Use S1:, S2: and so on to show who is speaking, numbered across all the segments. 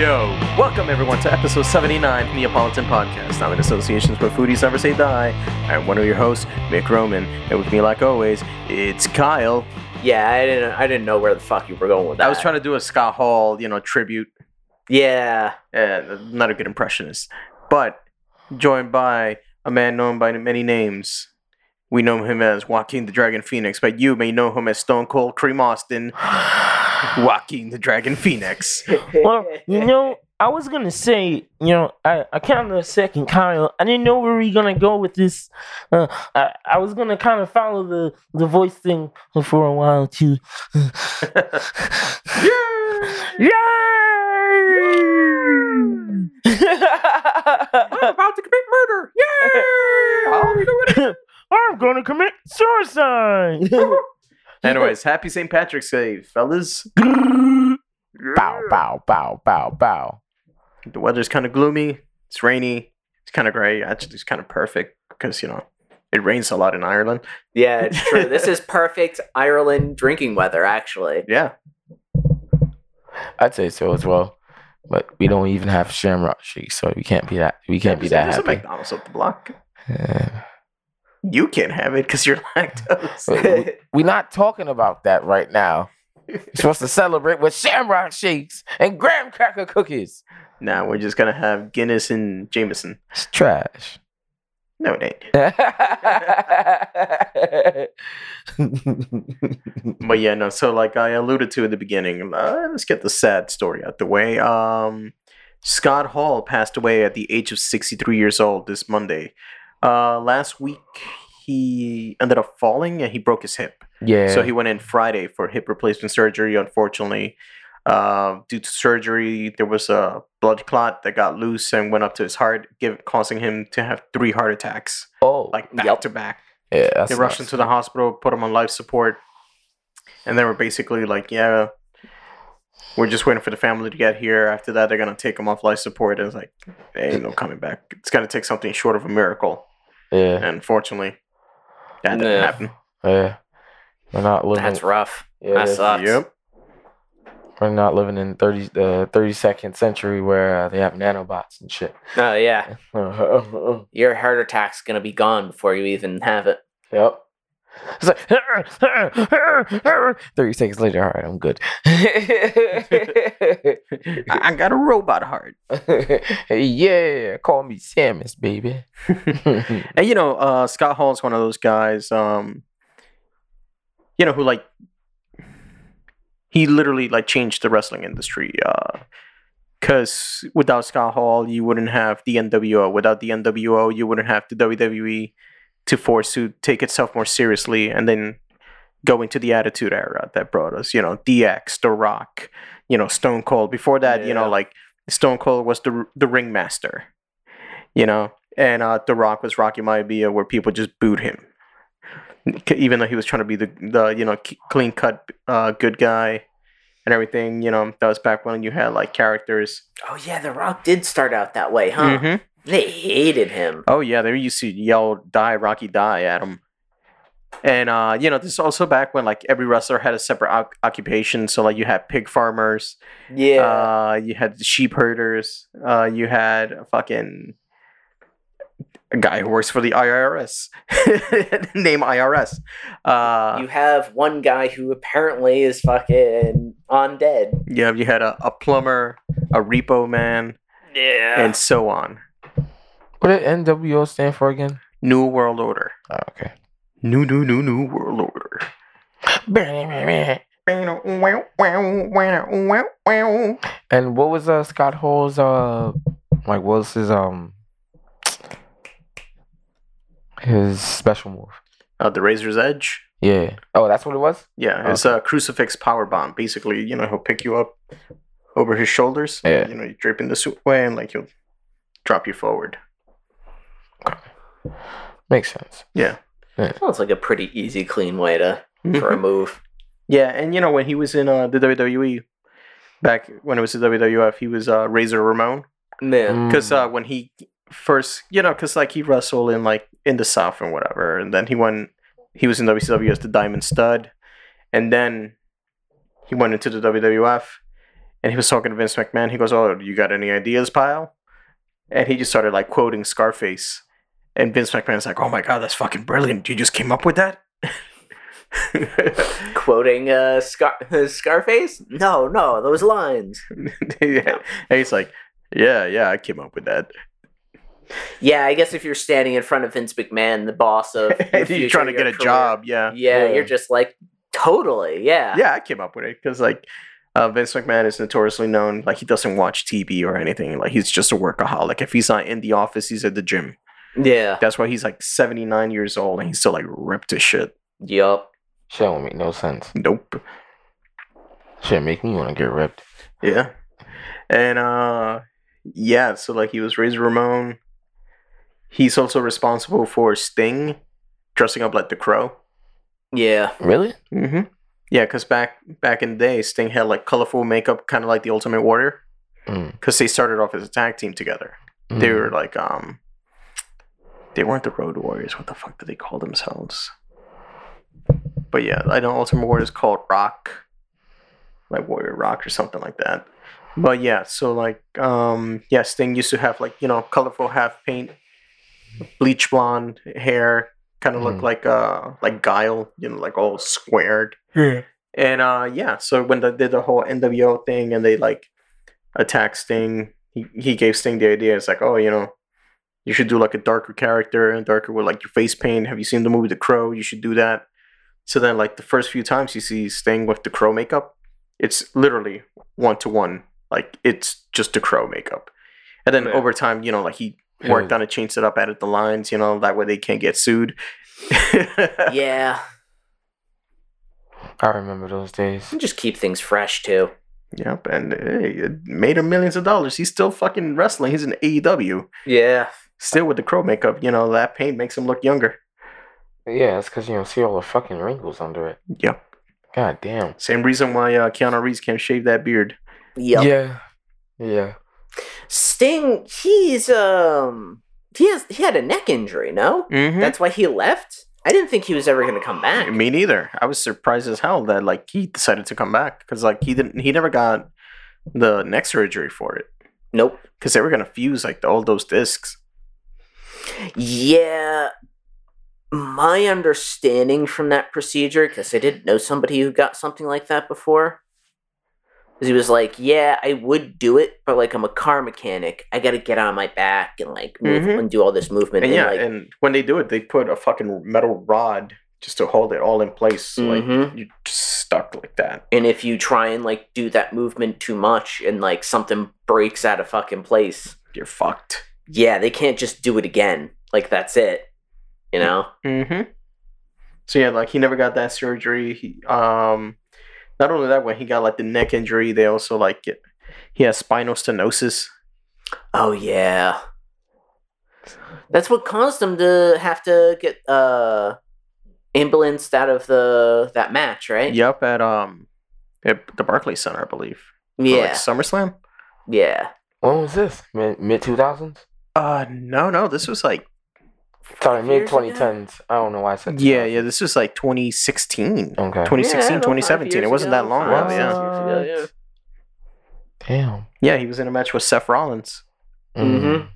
S1: Yo, welcome everyone to episode 79 of the Neopolitan Podcast. I'm in associations with Foodies Never Say Die. I'm one of your hosts, Mick Roman, and with me, like always, it's Kyle.
S2: Yeah, I didn't. I didn't know where the fuck you were going with that.
S1: I was trying to do a Scott Hall, you know, tribute.
S2: Yeah.
S1: Uh, not a good impressionist, but joined by a man known by many names. We know him as Joaquin the Dragon Phoenix, but you may know him as Stone Cold Cream Austin. Joaquin the Dragon Phoenix.
S3: Well, you know, I was gonna say, you know, I, I counted a second, Kyle. I didn't know where we gonna go with this. Uh, I, I was gonna kind of follow the, the voice thing for a while too. Yay! Yay!
S1: I'm about to commit murder. Yay!
S3: I'm gonna commit suicide.
S1: Anyways, happy St. Patrick's Day, fellas.
S3: bow, bow, bow, bow, bow.
S1: The weather's kind of gloomy. It's rainy. It's kind of gray. Actually, it's kind of perfect because you know it rains a lot in Ireland.
S2: yeah, it's true. this is perfect Ireland drinking weather, actually.
S1: Yeah,
S3: I'd say so as well. But we don't even have Shamrock Shake, so we can't be that. We can't be that
S1: There's a
S3: happy.
S1: McDonald's up the block.
S3: Yeah.
S1: You can't have it because you're lactose.
S3: we- We're not talking about that right now. You're supposed to celebrate with Shamrock Shakes and graham cracker cookies.
S1: now we're just gonna have Guinness and Jameson.
S3: It's trash.
S1: No, it ain't. But yeah, no. So like I alluded to in the beginning, uh, let's get the sad story out the way. Um, Scott Hall passed away at the age of 63 years old this Monday. Uh, last week he ended up falling and he broke his hip.
S3: yeah.
S1: So he went in Friday for hip replacement surgery. Unfortunately, uh, due to surgery, there was a blood clot that got loose and went up to his heart, give, causing him to have three heart attacks,
S3: oh,
S1: like back
S2: Yep.
S1: to back.
S3: yeah,
S1: They rushed him to the hospital, put him on life support, and they were basically like, "Yeah, we're just waiting for the family to get here. After that, they're gonna take him off life support." And it's like, "There ain't no coming back. It's gonna take something short of a miracle."
S3: Yeah,
S1: And unfortunately, that didn't
S2: Yeah.
S1: happen.
S3: yeah. We're not living.
S2: That's rough.
S3: yeah,
S2: that sucks.
S1: Yep.
S3: We're not living in thirty the thirty second century where uh, they have nanobots and shit.
S2: Oh yeah, your heart attack's gonna be gone before you even have it.
S3: It's like thirty seconds later. All right, I'm good.
S1: I, got a robot heart.
S3: yeah, call me Samus, baby.
S1: And you know, uh, Scott Hall is one of those guys, um, you know, who like he literally like changed the wrestling industry. Because without Scott Hall, you wouldn't have the NWO. Without the NWO, you wouldn't have the WWE to force to take itself more seriously, and then go into the Attitude Era that brought us, you know, DX, The Rock, you know, Stone Cold. Before that, you know, like Stone Cold was the the ringmaster, you know, and uh, The Rock was Rocky Maivia, where people just booed him, even though he was trying to be the the you know clean cut uh, good guy and everything. You know, that was back when you had like characters.
S2: Oh yeah, The Rock did start out that way, huh?
S1: Mhm.
S2: They hated him.
S1: Oh yeah, they used to yell "Die, Rocky, die" at him. And uh, you know, this is also back when like every wrestler had a separate oc- occupation. So like you had pig farmers,
S2: Yeah.
S1: uh, you had sheep herders, uh, you had a fucking a guy who works for the IRS, name IRS. Uh,
S2: you have one guy who apparently is fucking undead.
S1: yeah, you had a, a plumber, a repo man,
S2: Yeah.
S1: and so on.
S3: What did NWO stand for again?
S1: New World Order.
S3: Oh, okay.
S1: New, new, new, new World Order.
S3: And what was uh Scott Hall's uh like what was his um his special move?
S1: Uh, the Razor's Edge.
S3: Yeah. Oh, that's what it was?
S1: Yeah, it's a crucifix power bomb. Basically, you know, he'll pick you up over his shoulders.
S3: Yeah.
S1: You know, you drape in the suit way and like he'll drop you forward.
S3: Makes sense.
S1: Yeah.
S2: Sounds like a pretty easy, clean way to for a move.
S1: Yeah, and you know when he was in uh, the WWE back when it was the WWF, he was uh, Razor Ramon
S2: Yeah.
S1: because
S3: Mm.
S1: uh, when he first, you know, because like he wrestled in like in the South and whatever, and then he went, he was in WCW as the Diamond Stud, and then he went into the WWF, and he was talking to Vince McMahon. He goes, "Oh, you got any ideas, pile?" And he just started like quoting Scarface, and Vince McMahon's like, "Oh my god, that's fucking brilliant! You just came up with that."
S2: Quoting uh, Scar- Scarface? No, no, those lines.
S1: yeah. And he's like, "Yeah, yeah, I came up with that."
S2: Yeah, I guess if you're standing in front of Vince McMahon, the boss of your
S1: you're trying to get a
S2: career,
S1: job, yeah.
S2: Yeah,
S3: Yeah.
S2: you're just like totally, yeah.
S1: Yeah, I came up with it because like uh, Vince McMahon is notoriously known like he doesn't watch TV or anything. Like he's just a workaholic. If he's not in the office, he's at the gym.
S2: Yeah.
S1: That's why he's like seventy nine years old and he's still like ripped as shit.
S2: Yup.
S3: Shit don't make no sense.
S1: Nope.
S3: Shit make me want to get ripped.
S1: Yeah. And uh yeah, so like he was Razor Ramon. He's also responsible for Sting dressing up like the Crow.
S2: Yeah.
S3: Really?
S1: Mm-hmm. Yeah, because back back in the day, Sting had like colorful makeup, kind of like the Ultimate Warrior.
S3: Mm.
S1: Because they started off as a tag team together.
S3: Mm.
S1: They were like um, they weren't the Road Warriors. What the fuck did they call themselves? But yeah, I know Ultimate Warrior is called Rock, like Warrior Rock or something like that. But yeah, so like um, yeah, Sting used to have like you know colorful half paint, bleach blonde hair, kind of look
S3: Mm.
S1: like uh like Guile, you know, like all squared.
S3: Yeah.
S1: And uh yeah, so when they did the whole NWO thing and they like attacked Sting, he, he gave Sting the idea. It's like, oh, you know, you should do like a darker character and darker with like your face paint. Have you seen the movie The Crow? You should do that. So then like the first few times you see Sting with the crow makeup, it's literally one to one. Like it's just the crow makeup. And then
S2: Yeah.
S1: over time, you know, like he worked
S3: Yeah.
S1: on it, changed it up, added the lines, you know, that way they can't get sued.
S2: Yeah.
S3: I remember those days.
S2: Just keep things fresh too.
S1: Yep, and hey, it made him millions of dollars. He's still fucking wrestling. He's in AEW,
S2: Yeah.
S1: Still with the crow makeup. You know that paint makes him look younger.
S3: Yeah, it's because you don't see all the fucking wrinkles under it.
S1: Yep.
S3: God damn.
S1: Same reason why uh, Keanu Reeves can't shave that beard.
S2: Yep.
S3: Yeah. Yeah.
S2: Sting, he's um he has he had a neck injury, no?
S1: Mm-hmm.
S2: That's why he left? I didn't think he was ever gonna come back.
S1: Me neither. I was surprised as hell that like he decided to come back because like he didn't. He never got the neck surgery for it
S2: Nope.
S1: because they were gonna fuse like all those discs.
S2: Yeah. My understanding from that procedure, because I didn't know somebody who got something like that before, is he was like, "Yeah, I would do it, but like I'm a car mechanic. I got to get on my back and like move
S1: Mhm.
S2: and do all this movement."
S1: And
S2: And,
S1: yeah,
S2: like,
S1: and when they do it, they put a fucking metal rod just to hold it all in place. So like you're just stuck like that.
S2: and if you try and like do that movement too much and like something breaks out of fucking place,
S1: You're fucked.
S2: Yeah, they can't just do it again. Like that's it. You know?
S1: Mm-hmm. So yeah, like he never got that surgery. He um not only that when he got like the neck injury, they also like get he has spinal stenosis.
S2: Oh yeah. That's what caused him to have to get uh ambulanced out of the that match, right?
S1: Yep, at um at the Barclays Center, I believe. For,
S2: Yeah.
S1: like SummerSlam?
S2: yeah.
S3: When was this? Mid mid two thousands?
S1: Uh no, no, this was like
S3: Sorry, mid twenty tens. I don't know why I said.
S1: yeah, yeah, this was like 2016.
S3: Okay.
S1: 2016,
S2: Yeah,
S1: 2017. It wasn't
S2: ago,
S1: that long ago,
S2: six
S1: yeah.
S3: Damn.
S1: Yeah, he was in a match with Seth Rollins.
S2: Mm-hmm.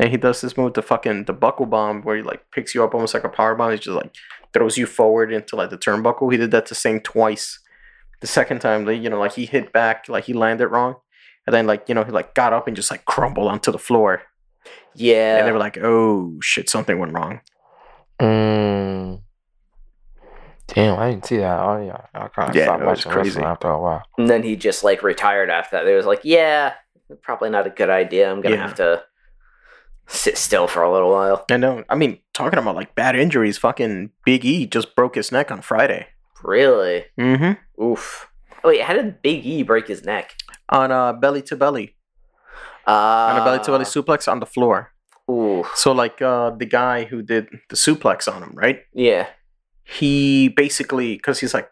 S1: And he does this move, the fucking the buckle bomb, where he like picks you up almost like a power bomb. He just like throws you forward into like the turnbuckle. He did that to Sting twice. The second time, like, you know, like he hit back, like he landed wrong, and then like you know he like got up and just like crumbled onto the floor.
S2: Yeah.
S1: And they were like, "Oh shit, something went wrong."
S3: Mm. Damn, I didn't see that. Oh yeah, I kind of
S1: Yeah,
S3: stopped
S1: no, it was
S3: watching
S1: crazy.
S3: after a while.
S2: and then he just like retired after that. They was like, Yeah, probably not a good idea. I'm gonna
S1: Yeah.
S2: have to sit still for a little while.
S1: I know. I mean, talking about like bad injuries, fucking Big E just broke his neck on Friday.
S2: Really?
S1: Mm-hmm.
S2: Oof. Oh, wait, how did Big E break his neck?
S1: On uh belly to belly,
S2: Uh,
S1: on a belly to belly suplex on the floor.
S2: Ooh.
S1: So like uh the guy who did the suplex on him, right?
S2: Yeah.
S1: he basically because he's like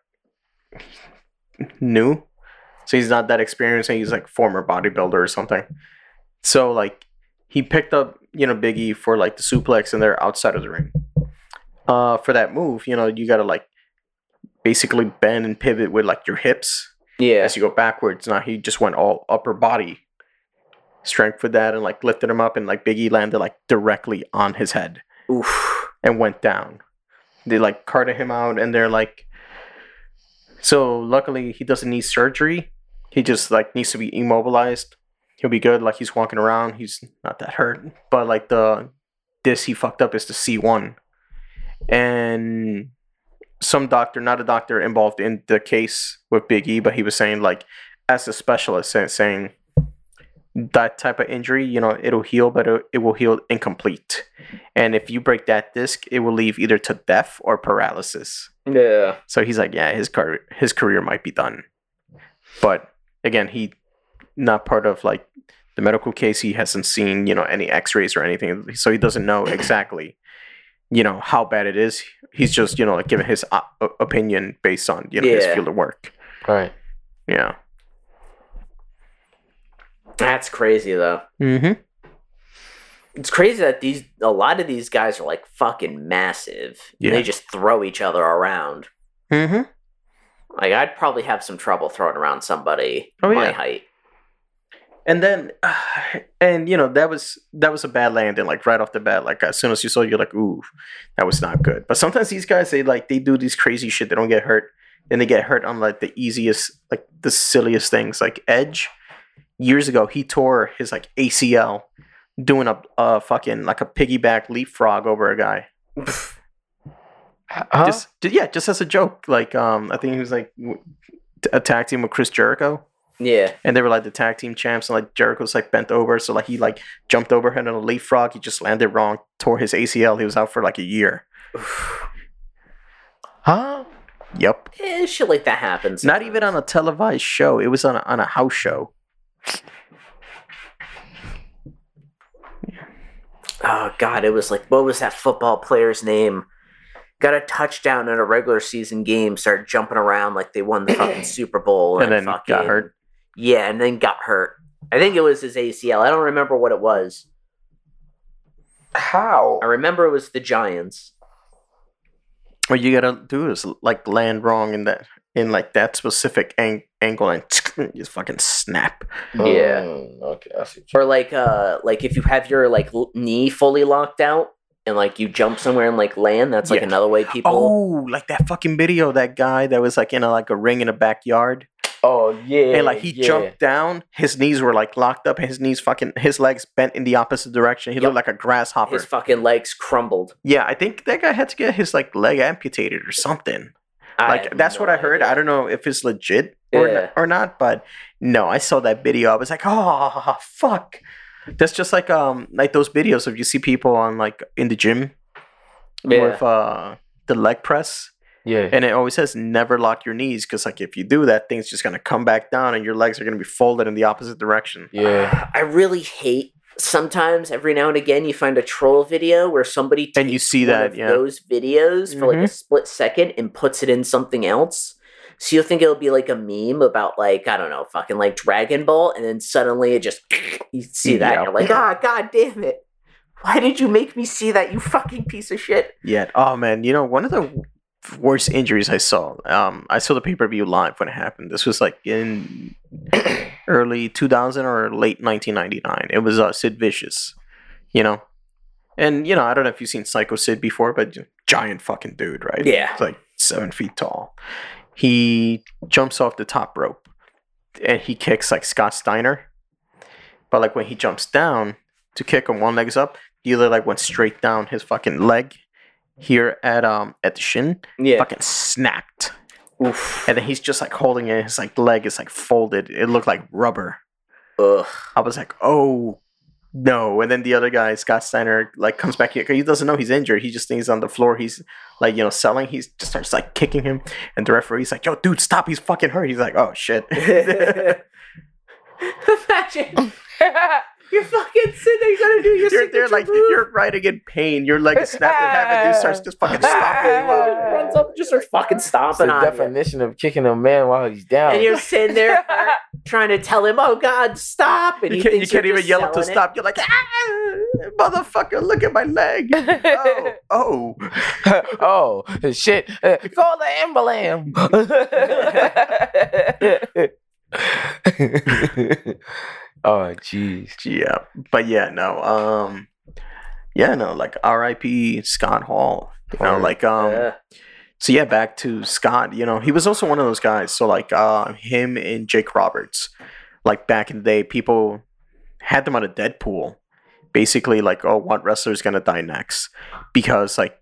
S1: new so he's not that experienced and he's like former bodybuilder or something so like he picked up you know biggie for like the suplex and they're outside of the ring uh for that move you know you gotta like basically bend and pivot with like your hips
S2: Yeah.
S1: As you go backwards, now he just went all upper body strength with that and like lifted him up and like Biggie landed like directly on his head
S2: Oof.
S1: and went down. They like carted him out and they're like so luckily he doesn't need surgery. He just like needs to be immobilized. He'll be good. Like he's walking around. He's not that hurt. But like the this he fucked up is the C one. And some doctor, not a doctor involved in the case with Big E, but he was saying like as a specialist say- saying that type of injury, you know, it'll heal, but it, it will heal incomplete. And if you break that disc, it will leave either to death or paralysis.
S2: Yeah.
S1: So he's like, yeah, his car his career might be done. But again, he not part of like the medical case. He hasn't seen you know any X-rays or anything, so he doesn't know exactly you know how bad it is. He's just you know like giving his uh, o- opinion based on you know his field of work.
S3: Right.
S1: Yeah.
S2: That's crazy though.
S1: Mm-hmm.
S2: It's crazy that these a lot of these guys are like fucking massive.
S1: Yeah.
S2: And they just throw each other around.
S1: Mm-hmm.
S2: Like I'd probably have some trouble throwing around somebody
S1: Oh,
S2: my
S1: yeah.
S2: height.
S1: And then, and you know that was that was a bad landing. Like right off the bat, like as soon as you saw, you're like, ooh, that was not good. But sometimes these guys, they like they do these crazy shit. They don't get hurt, and they get hurt on like the easiest, like the silliest things. Like Edge, years ago, he tore his like ACL doing a, a fucking like a piggyback leapfrog over a guy.
S3: Huh?
S1: Just, yeah, just as a joke. Like um, I think he was like a tag team with Chris Jericho
S2: Yeah.
S1: and they were like the tag team champs, and like Jericho's like bent over, so like he like jumped over him on a leapfrog. He just landed wrong, tore his ACL. He was out for like a year.
S3: huh?
S1: Yep.
S2: Eh, shit like that happens.
S1: Not even on a televised show. It was on a, on a house show.
S2: Oh god, it was like what was that football player's name? Got a touchdown in a regular season game, started jumping around like they won the fucking Super Bowl,
S1: And then got hurt.
S2: Yeah, and then got hurt. I think it was his ACL. I don't remember what it was.
S3: How?
S2: I remember it was the Giants.
S1: What you gotta do is like land wrong in that in like that specific ang- angle and just fucking snap.
S2: Yeah.
S3: Mm, okay, I see.
S2: Or like uh like if you have your like l- knee fully locked out and like you jump somewhere and like land, that's like
S1: Yeah.
S2: another way people
S1: Oh, like that fucking video, that guy that was like in a like a ring in a backyard.
S3: Oh yeah.
S1: and like he
S3: yeah.
S1: jumped down, his knees were like locked up, and his knees fucking his legs bent in the opposite direction. He
S2: Yep.
S1: looked like a grasshopper.
S2: his fucking legs crumbled.
S1: yeah, I think that guy had to get his like leg amputated or something.
S2: I
S1: Like
S2: have
S1: that's
S2: no
S1: what I heard.
S2: idea.
S1: I don't know if it's legit or
S2: Yeah.
S1: or not, but no, I saw that video. I was like, oh fuck. That's just like um like those videos of you see people on like in the gym
S2: Yeah.
S1: with uh the leg press
S3: Yeah.
S1: and it always says never lock your knees because like if you do that thing's just gonna come back down and your legs are gonna be folded in the opposite direction
S3: yeah.
S2: I really hate sometimes every now and again you find a troll video where somebody
S1: And you see
S2: one
S1: that, yeah.
S2: those videos for like a
S1: Mhm.
S2: split second and puts it in something else. So you'll think it'll be like a meme about like I don't know, fucking like Dragon Ball, and then suddenly it just you see that and
S1: Yeah.
S2: you're like, ah, god damn it! Why did you make me see that? You fucking piece of shit!
S1: yet oh man you know one of the worst injuries i saw um i saw the pay-per-view live when it happened this was like in early 2000 or late 1999 it was uh sid vicious you know? And you know i don't know if you've seen psycho sid before but giant fucking dude right?
S2: Yeah.
S1: It's like seven feet tall. He jumps off the top rope and he kicks like scott steiner. But like when he jumps down to kick him one leg's up the other leg went straight down his fucking leg here at um at the shin.
S2: Yeah.
S1: fucking snapped
S2: Oof.
S1: and then he's just like holding it. His like leg is like folded. It looked like rubber.
S2: Ugh.
S1: i was like oh no. And then the other guy scott steiner like comes back here. 'cause he doesn't know he's injured. He just thinks he's on the floor. He's like you know selling. He just starts like kicking him. And the referee's like yo dude stop. He's fucking hurt. He's like oh shit.
S2: Imagine you're fucking sitting there, you're gonna do your
S1: you're there
S2: signature
S1: like
S2: move.
S1: you're writing in pain your leg is snapped in half and dude starts just fucking stomping him up
S2: runs up, just starts fucking
S3: It's
S2: stomping
S3: the
S2: on you.
S3: definition of kicking a man while he's down.
S2: and you're sitting there, trying to tell him, "Oh God, stop!" And
S1: You can't, you can't even
S2: just
S1: yell him to
S2: it.
S1: stop. You're like, ah, motherfucker, look at my leg. Oh, oh.
S3: oh shit! Uh, call the ambulance. Oh jeez.
S1: Yeah, but yeah, no, um, yeah, no, like R.I.P. Scott Hall. You know,
S3: Word.
S1: like um,
S2: Yeah.
S1: so yeah, back to Scott. You know, he was also one of those guys. So like, uh, him and Jake Roberts, like back in the day, people had them on a Deadpool, basically like, oh, what wrestler's gonna die next? Because like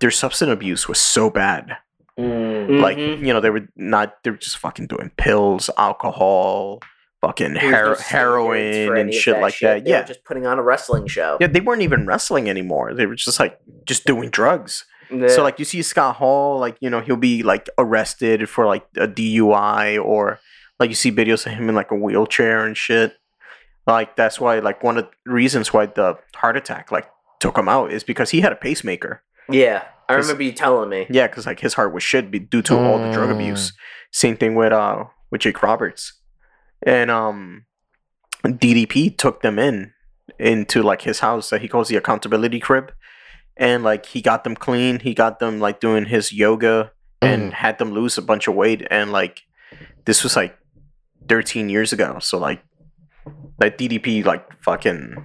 S1: their substance abuse was so bad.
S3: Mm.
S1: Like
S2: Mhm.
S1: you know, they were not. They were just fucking doing pills, alcohol, fucking
S2: There was no
S1: hero-
S2: standards
S1: heroin and shit like that.
S2: They
S1: Yeah,
S2: were just putting on a wrestling show.
S1: yeah, they weren't even wrestling anymore. They were just like just doing drugs.
S2: Yeah.
S1: So like you see Scott Hall, like you know he'll be like arrested for like a DUI or like you see videos of him in like a wheelchair and shit. Like that's why like one of the reasons why the heart attack like took him out is because he had a pacemaker.
S2: yeah, I remember you telling me.
S1: Yeah, because like his heart was shit due to all the drug
S3: Mm.
S1: abuse. Same thing with uh with Jake Roberts, and um DDP took them in into like his house that he calls the accountability crib, and like he got them clean. He got them like doing his yoga and had them lose a bunch of weight. And like this was like 13 years ago, so like that DDP like fucking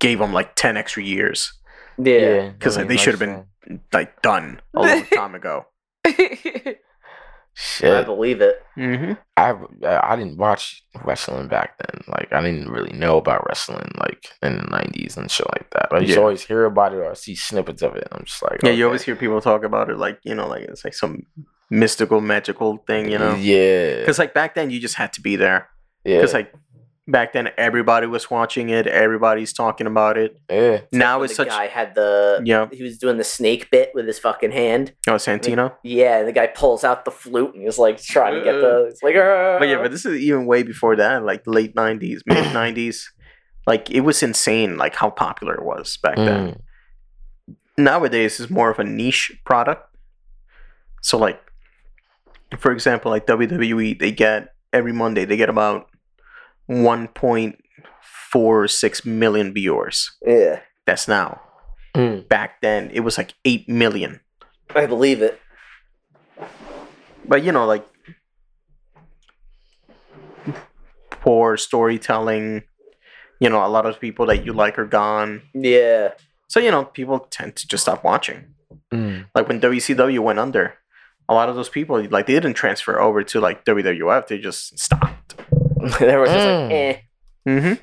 S1: gave them like 10 extra years,
S2: Yeah.
S1: 'Cause, like, they should've been- like done a long time ago.
S2: I believe it.
S1: Mm-hmm.
S3: I I didn't watch wrestling back then. Like I didn't really know about wrestling like in the nineties and shit like that. I used to
S1: Yeah.
S3: always hear about it or see snippets of it. I'm just like,
S1: Yeah, you always hear people talk about it like you know, like it's like some mystical, magical thing, you know.
S3: yeah,
S1: Because like back then, you just had to be there.
S3: yeah,
S1: Because like back then, everybody was watching it. Everybody's talking about it.
S3: yeah.
S1: now
S2: When
S1: it's
S2: the
S1: such.
S2: guy had the
S1: Yeah.
S2: he was doing the snake bit with his fucking hand.
S1: Oh, Santino.
S2: Yeah, and the guy pulls out the flute and he's like trying to get the. It's like, "Ah."
S1: But yeah, but this is even way before that, like late '90s, mid '90s. Like it was insane, like how popular it was back then.
S3: Mm.
S1: Nowadays, it's more of a niche product. So like, for example, like WWE, they get every Monday they get about 1.46 million viewers.
S2: yeah,
S1: That's now.
S3: Mm.
S1: Back then, it was like 8 million.
S2: I believe it.
S1: But you know, like poor storytelling. You know, a lot of people that you like are gone.
S2: Yeah,
S1: So you know, people tend to just stop watching.
S3: Mm.
S1: Like when WCW went under, a lot of those people like they didn't transfer over to like WWF. They just stopped.
S2: there was just
S3: Mm.
S2: like, eh.
S1: Mm-hmm.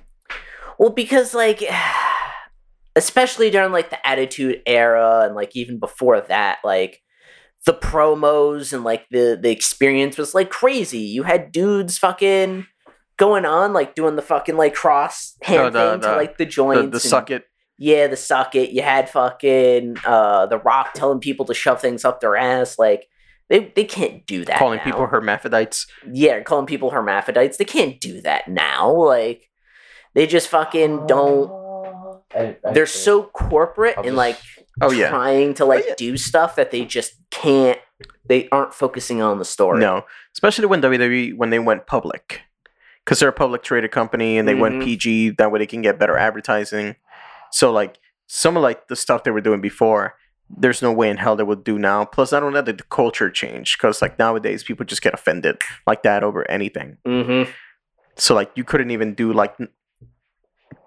S2: Well, because like, especially during like the Attitude Era and like even before that, like the promos and like the the experience was like crazy. You had dudes fucking going on like doing the fucking like cross hand
S1: the-
S2: thing
S1: the-
S2: to like the
S1: The,
S2: joints.
S1: the
S2: and-
S1: suck it.
S2: Yeah, the suck it. You had fucking uh the Rock telling people to shove things up their ass. Like they they can't do that.
S1: calling
S2: now.
S1: people hermaphrodites.
S2: yeah, calling people hermaphrodites. They can't do that now. Like they just fucking don't.
S3: I- I
S2: They're
S3: think-
S2: so corporate
S3: I'll
S2: and like
S1: Oh yeah.
S2: trying to like
S1: yeah.
S2: do stuff that they just can't. They aren't focusing on the story.
S1: No, especially when WWE when they went public, because they're a public traded company and they went
S2: Mhm.
S1: PG. That way they can get better advertising. So like some of like the stuff they were doing before, there's no way in hell they would do now. Plus, I don't know that, the culture changed because like nowadays people just get offended like that over anything.
S2: Mm-hmm.
S1: So like you couldn't even do like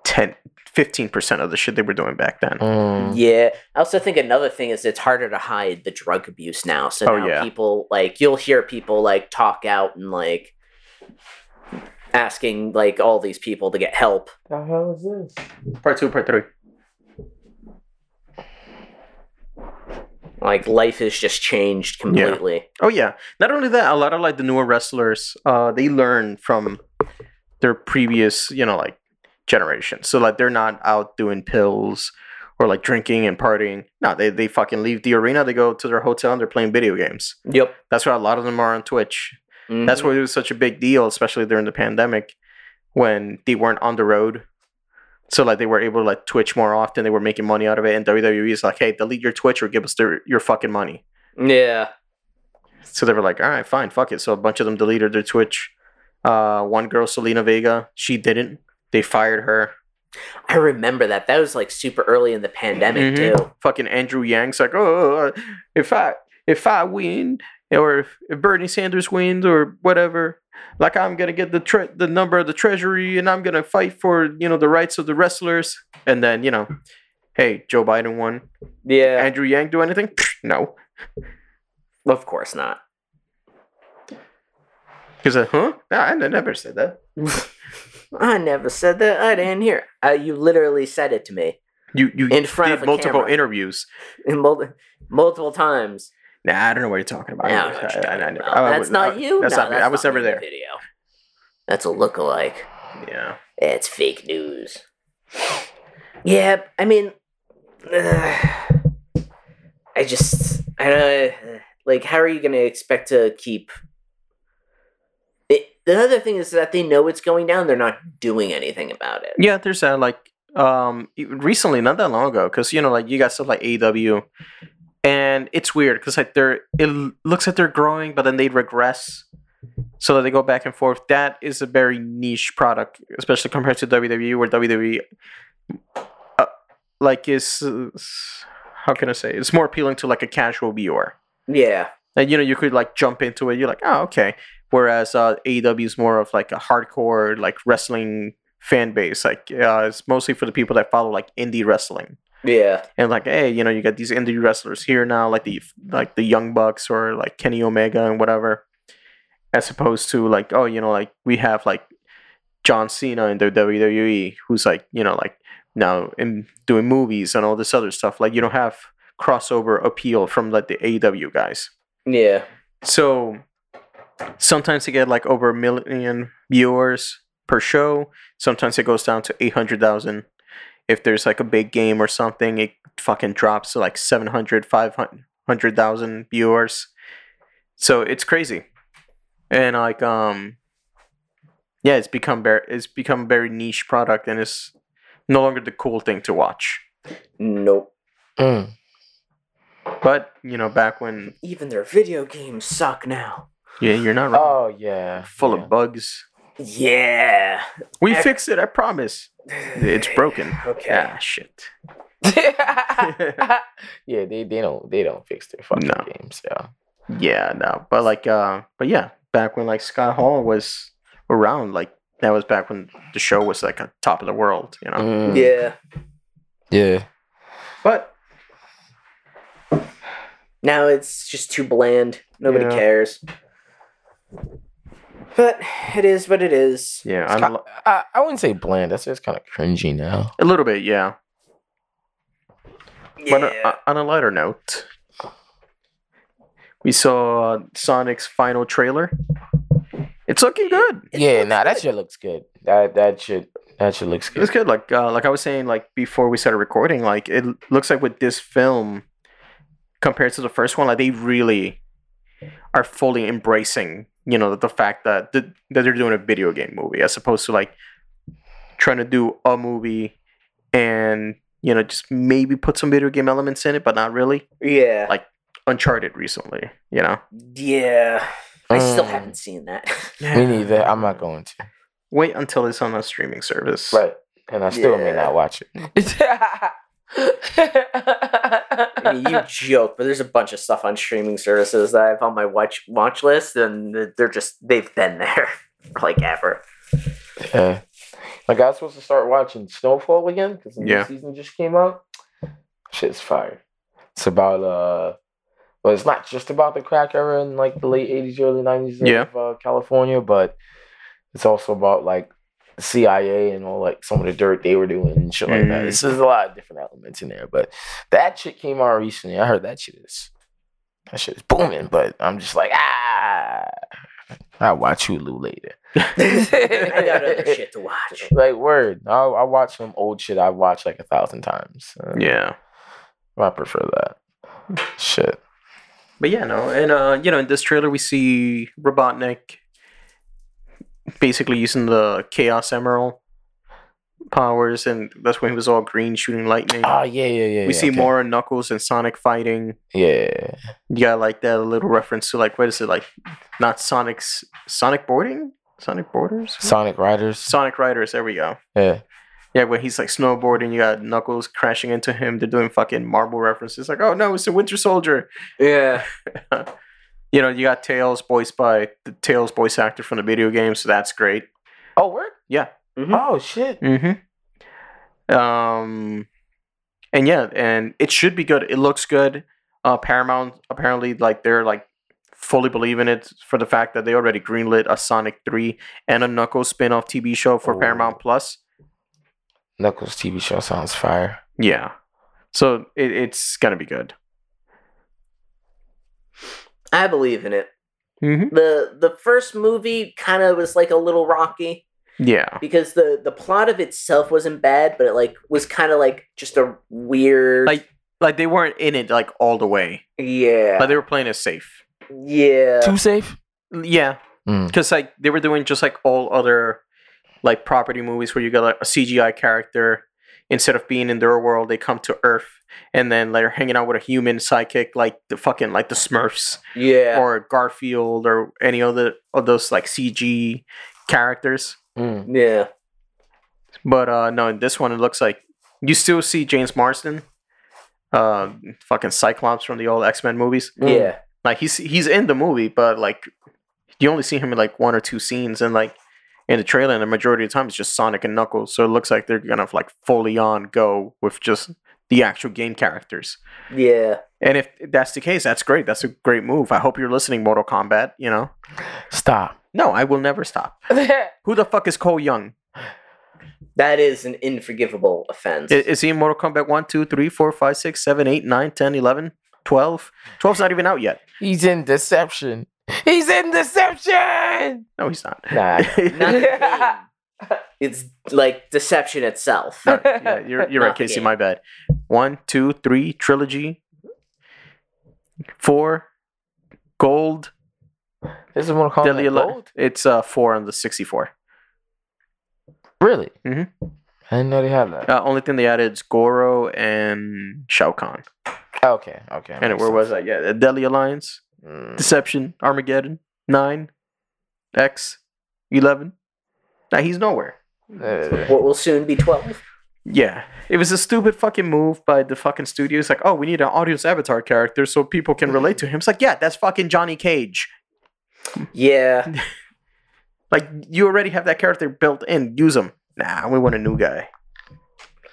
S1: 10 15% of the shit they were doing back then.
S3: Mm.
S2: Yeah. I also think another thing is it's harder to hide the drug abuse now. So
S1: Oh,
S2: now
S1: yeah.
S2: people like you'll hear people like talk out and like asking like all these people to get help.
S3: The hell is this?
S1: Part 2, part 3.
S2: Like life has just changed completely.
S1: Oh yeah. Not only that, a lot of like the newer wrestlers, uh, they learn from their previous, you know, like generation. So like they're not out doing pills or like drinking and partying. No, they they fucking leave the arena. They go to their hotel and they're playing video games.
S2: Yep.
S1: That's why a lot of them are on Twitch. That's
S2: Mhm.
S1: why it was such a big deal, especially during the pandemic when they weren't on the road. So like they were able to like Twitch more often. They were making money out of it, and WWE is like, "Hey, delete your Twitch or give us their, your fucking money."
S2: Yeah.
S1: So they were like, all right, fine, fuck it. So a bunch of them deleted their Twitch Uh, one girl, Zelina Vega, she didn't. They fired her.
S2: I remember that. That was like super early in the pandemic
S1: Mhm.
S2: too.
S1: Fucking Andrew Yang's like, oh, if I if I win, or if, if Bernie Sanders wins, or whatever, like I'm gonna get the tre- the number of the treasury, and I'm gonna fight for you know the rights of the wrestlers. And then you know, hey, Joe Biden won.
S2: Yeah,
S1: Andrew Yang do anything? No,
S2: of course not.
S1: because uh, huh? Nah, I never said that.
S2: I never said that. I didn't hear. Uh, you literally said it to me
S1: You you
S2: In front
S1: did
S2: of
S1: multiple
S2: camera.
S1: interviews.
S2: in mul- multiple times.
S1: Nah, I don't know what you're talking about.
S2: Yeah,
S1: I-
S2: I
S1: I- I- I- I- I
S2: that's
S1: would-
S2: not you.
S1: That's
S2: no,
S1: not me.
S2: that's
S1: I was never there.
S2: Video. That's a lookalike.
S1: Yeah.
S2: It's fake news. Yeah, I mean, uh, I just, I don't know, like. How are you going to expect to keep? It, the other thing is that they know it's going down. They're not doing anything about it.
S1: Yeah, there's that like um recently, not that long ago, because you know, like you got stuff like AW, and it's weird because like they're it looks like they're growing, but then they regress, so that they go back and forth. That is a very niche product, especially compared to WWE, where WWE, uh, like is uh, how can I say, it's more appealing to like a casual viewer.
S2: Yeah,
S1: And you know, you could like jump into it. You're like, oh, okay. Whereas uh, AEW is more of like a hardcore like wrestling fan base. Like, uh, it's mostly for the people that follow like indie wrestling.
S2: Yeah,
S1: And like, hey, you know, you got these indie wrestlers here now, like the like the Young Bucks or like Kenny Omega and whatever. As opposed to like, oh, you know, like we have like John Cena in the WWE, who's like, you know, like now in doing movies and all this other stuff. Like, you don't have crossover appeal from like the AEW guys.
S2: yeah,
S1: So sometimes they get like over a million viewers per show. Sometimes it goes down to 800,000. If there's like a big game or something, it fucking drops to like 700, 500,000 viewers. So it's crazy. And like um yeah, it's become very it's become a very niche product and it's no longer the cool thing to watch.
S2: nope.
S4: Mm.
S1: But, you know, back when
S2: Even their video games suck now.
S1: yeah, you're not wrong.
S4: Oh yeah,
S1: Full
S4: yeah.
S1: of bugs.
S2: Yeah,
S1: We
S2: Ec-
S1: fixed it, I promise. It's broken.
S2: Okay.
S1: Ah, shit.
S4: yeah, they they don't they don't fix their fucking
S1: No.
S4: games. Yeah.
S1: Yeah, no, but like, uh, but yeah, back when like Scott Hall was around, like that was back when the show was like a top of the world, you know.
S4: Mm.
S2: Yeah.
S4: Yeah.
S1: But
S2: Now it's just too bland. Nobody
S1: Yeah.
S2: cares. But it is what it is.
S1: yeah,
S4: It's
S1: I'm
S4: ki- I, I wouldn't say bland. That's just kind of cringy now.
S1: a little bit, yeah. But uh,
S2: Yeah.
S1: on a lighter note, we saw Sonic's final trailer. It's looking good.
S2: It
S4: yeah,
S2: looks
S4: nah, that shit looks good. That that shit that shit looks good.
S1: It's
S4: good.
S1: good. Like, uh, like I was saying, like before we started recording, like it looks like with this film, compared to the first one, like they really are fully embracing, you know, the fact that that, that they're doing a video game movie as opposed to like trying to do a movie and you know just maybe put some video game elements in it, but not really.
S2: yeah.
S1: Like Uncharted recently, you know.
S2: yeah. I still
S4: Mm.
S2: haven't seen that.
S4: Me neither. I'm not going to.
S1: Wait until it's on a streaming service.
S4: Right. And I still may not watch
S2: I mean, you joke, but there's a bunch of stuff on streaming services that I have on my watch watch list, and they're just they've been there like ever.
S4: Yeah. Like I was supposed to start watching Snowfall again because the new
S1: Yeah.
S4: season just came out. Shit's fire. It's about uh, well, it's not just about the crack era in like the late '80s, early '90s
S1: Yeah.
S4: of uh, California, but it's also about like the CIA and all like some of the dirt they were doing and shit like that.
S1: Mm.
S4: This is a lot of different elements in there, but that shit came out recently. I heard that shit is that shit is booming, but I'm just like ah, I'll watch Hulu later.
S2: I got other shit to watch.
S4: Like word, I'll, I'll watch some old shit I've watched like a thousand times. Uh,
S1: Yeah.
S4: I prefer that. Shit.
S1: But yeah, no, and uh, you know, in this trailer we see Robotnik basically using the Chaos Emerald powers, and that's when he was all green shooting lightning.
S4: Oh yeah, yeah, yeah.
S1: we
S4: yeah,
S1: see
S4: okay.
S1: more Knuckles and Sonic fighting.
S4: Yeah,
S1: You got like that little reference to like what is it like? Not Sonic's Sonic boarding? Sonic Borders.
S4: Sonic Riders.
S1: Sonic Riders. There we go.
S4: Yeah.
S1: Yeah, when he's like snowboarding, you got Knuckles crashing into him. They're doing fucking Marvel references. Like, oh no, it's the Winter Soldier.
S2: Yeah.
S1: You know, you got Tails voiced by the Tails voice actor from the video game, so that's great.
S4: Oh, word?
S1: Yeah.
S2: Mhm.
S4: Oh shit.
S1: Mm-hmm. Um, and yeah, and it should be good. It looks good. Uh, Paramount apparently like they're like fully believe in it for the fact that they already greenlit a Sonic Three and a Knuckles spin-off TV show for
S4: Oh.
S1: Paramount Plus.
S4: Knuckles TV show sounds fire.
S1: Yeah, so it, it's gonna be good.
S2: I believe in it.
S1: Mm-hmm.
S2: the The first movie kind of was like a little rocky
S1: Yeah,
S2: because the the plot of itself wasn't bad, but it like was kind of like just a weird
S1: like like they weren't in it like all the way.
S2: yeah
S1: Like they were playing it safe.
S2: yeah
S4: Too safe?
S1: Yeah,
S4: Mm.
S1: because like they were doing just like all other like property movies where you got like a CGI character instead of being in their world, they come to Earth and then they're hanging out with a human psychic, like the fucking like the Smurfs
S2: yeah
S1: or Garfield or any other of those like CG characters.
S4: Mm.
S2: yeah
S1: But uh no, in this one it looks like you still see James Marsden, uh, fucking Cyclops from the old X Men movies.
S4: Mm.
S2: yeah
S1: Like he's he's in the movie, but like you only see him in like one or two scenes, and like in the trailer, and the majority of the time it's just Sonic and Knuckles. So it looks like they're gonna like fully on go with just the actual game characters.
S2: yeah
S1: And if that's the case, that's great. That's a great move. I hope you're listening, Mortal Kombat. You know,
S4: Stop.
S1: no, I will never stop. Who the fuck is Cole Young?
S2: that is an unforgivable offense.
S1: I- Is he in Mortal Kombat 1, 2, 3, 4, 5, 6, 7, 8, 9, 10, 11, 12? 12's not even out yet.
S4: He's in Deception. He's in Deception.
S1: No, he's not.
S4: Nah.
S2: Not. It's like deception itself.
S1: No, yeah, you're, you're right, Casey. My bad. One, two, three, trilogy. Four, gold,
S4: This is Mortal Kombat
S1: Deadly Ele-
S4: Gold?
S1: It's uh four on the 64.
S4: Really?
S1: Mm-hmm.
S4: I didn't know they had that.
S1: Uh, only thing they added is Goro and Shao Kahn.
S4: Okay, okay.
S1: And
S4: makes
S1: where was
S4: sense.
S1: that? Yeah, the Deadly Alliance,
S4: Mm.
S1: Deception, Armageddon, Nine, X, Eleven. Now he's nowhere.
S4: Uh,
S2: What will soon be twelve.
S1: Yeah, it was a stupid fucking move by the fucking studio. It's like, oh, we need an audience avatar character so people can relate to him. It's like, yeah, that's fucking Johnny Cage.
S2: Yeah,
S1: Like, you already have that character built in. Use him. Nah, we want a new guy.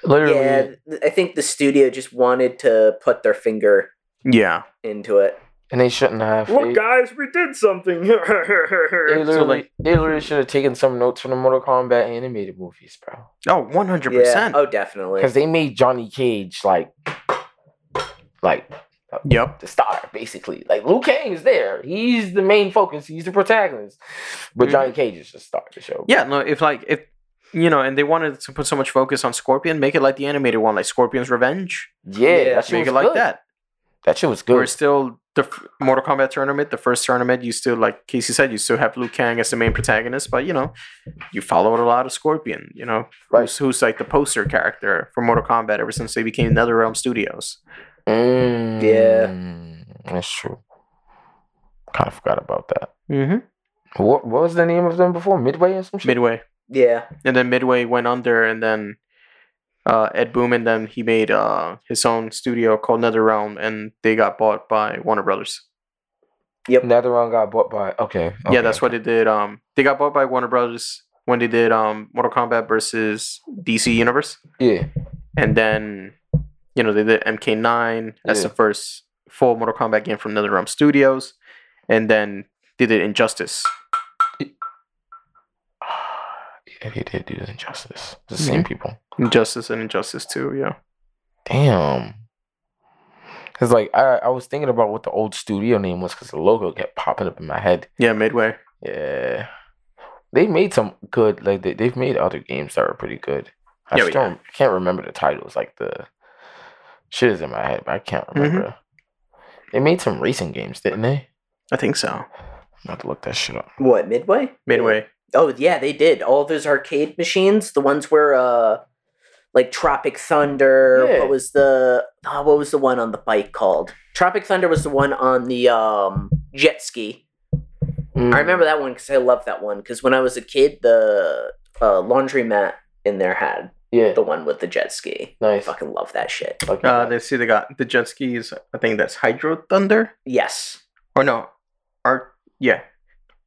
S4: literally,
S2: yeah. I think the studio just wanted to put their finger
S1: Yeah.
S2: into it.
S4: And they shouldn't have. They,
S1: guys, we did something.
S4: they
S1: so,
S4: literally,
S1: like,
S4: they literally should have taken some notes from the Mortal Kombat animated movies, bro.
S1: oh, 100%.
S2: Yeah. Oh, definitely.
S4: Because they made Johnny Cage like, like
S1: Yep.
S4: the star, basically. Like Liu Kang is there. He's the main focus. He's the protagonist. But
S1: Mhm.
S4: Johnny Cage is the star of the show.
S1: Yeah, no, if, like, if, you know, and they wanted to put so much focus on Scorpion, make it like the animated one, like Scorpion's Revenge.
S4: Yeah,
S2: Yeah,
S4: that shit
S1: Make
S4: was
S1: it like
S4: good.
S1: that.
S4: That shit was good.
S1: We're still the Mortal Kombat tournament, the first tournament, you still, like Casey said, you still have Liu Kang as the main protagonist, but, you know, you followed a lot of Scorpion, you know,
S4: Right.
S1: who's, who's like the poster character for Mortal Kombat ever since they became NetherRealm Studios.
S4: Mm, that's true. Kind of forgot about that.
S1: Mm-hmm.
S4: What, what was the name of them before? Midway or some shit?
S1: Midway.
S2: yeah.
S1: And then Midway went under, and then uh, Ed Boon, and then he made uh, his own studio called NetherRealm, and they got bought by Warner Brothers. Yep.
S4: NetherRealm got bought by. Okay.
S1: yeah, that's what they did. Um, they got bought by Warner Brothers when they did um Mortal Kombat versus DC Universe,
S4: Yeah.
S1: and then you know they did MK9 as
S4: Yeah.
S1: the first full Mortal Kombat game from NetherRealm Studios, and then they did Injustice.
S4: Yeah, they did do the Injustice. The same people.
S1: Injustice and Injustice too. yeah.
S4: Damn. Cause like I, I was thinking about what the old studio name was because the logo kept popping up in my head.
S1: Yeah, Midway.
S4: Yeah. They made some good like they, they've made other games that were pretty good. I
S1: Yeah,
S4: just
S1: yeah.
S4: don't can't remember the titles. Like the shit is in my head, but I can't
S1: Mm-hmm.
S4: remember. They made some racing games, didn't they?
S1: I think so.
S4: I'm about to look that shit up.
S2: What Midway?
S1: Midway.
S2: Oh yeah, they did. All those arcade machines, the ones where uh like Tropic Thunder,
S4: Yeah.
S2: what was the oh, what was the one on the bike called? Tropic Thunder was the one on the um jet ski.
S4: Mm.
S2: I remember that one because I loved that one. Because when I was a kid, the uh, laundromat in there had
S4: Yeah,
S2: the one with the jet ski. I
S4: nice.
S2: fucking love that shit.
S4: Okay.
S1: Uh, they see they got the jet skis. I think that's Hydro Thunder.
S2: Yes.
S1: Or no, Art. Yeah,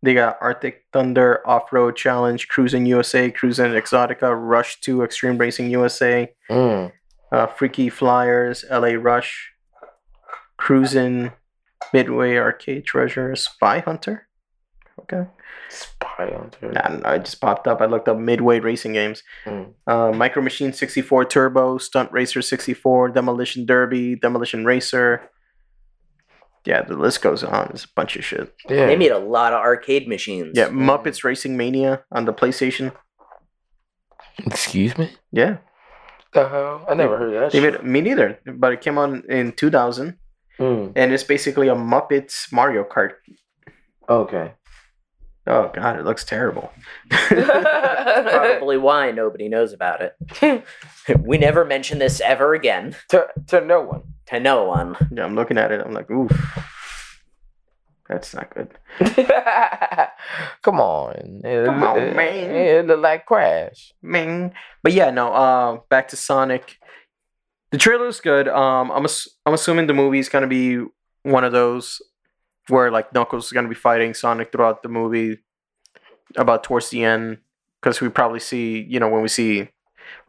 S1: they got Arctic Thunder Off Road Challenge, Cruis'n USA, Cruis'n Exotica, Rush Two, Extreme Racing USA,
S4: Mm.
S1: uh, Freaky Flyers, LA Rush, Cruising Midway Arcade Treasure, Spy Hunter. Okay,
S4: Spy Hunter.
S1: I know. It just popped up. I looked up Midway Racing Games.
S4: Mm.
S1: Uh, Micro Machine 64 Turbo, Stunt Racer 64, Demolition Derby, Demolition Racer. Yeah, the list goes on. There's a bunch of shit.
S4: Yeah.
S2: They made a lot of arcade machines.
S1: Yeah, Muppets Racing Mania on the PlayStation.
S4: Excuse me.
S1: Yeah,
S4: The hell? I never heard of that.
S1: they
S4: shit.
S1: made, me neither. But it came on in 2000,
S4: Mm.
S1: and it's basically a Muppets Mario Kart.
S4: Okay.
S1: Oh god, it looks terrible.
S2: Probably why nobody knows about it. we never mention this ever again
S4: to to no one.
S2: to no one.
S1: yeah, I'm looking at it. I'm like, oof, that's not good.
S4: Come on. It,
S1: Come on,
S4: it-
S1: man.
S4: It look like Crash.
S1: Ming. But yeah, no. Uh, back to Sonic. The trailer's good. Um, I'm ass- I'm assuming the movie's gonna be one of those where like Knuckles is gonna be fighting Sonic throughout the movie, about towards the end, because we probably see you know when we see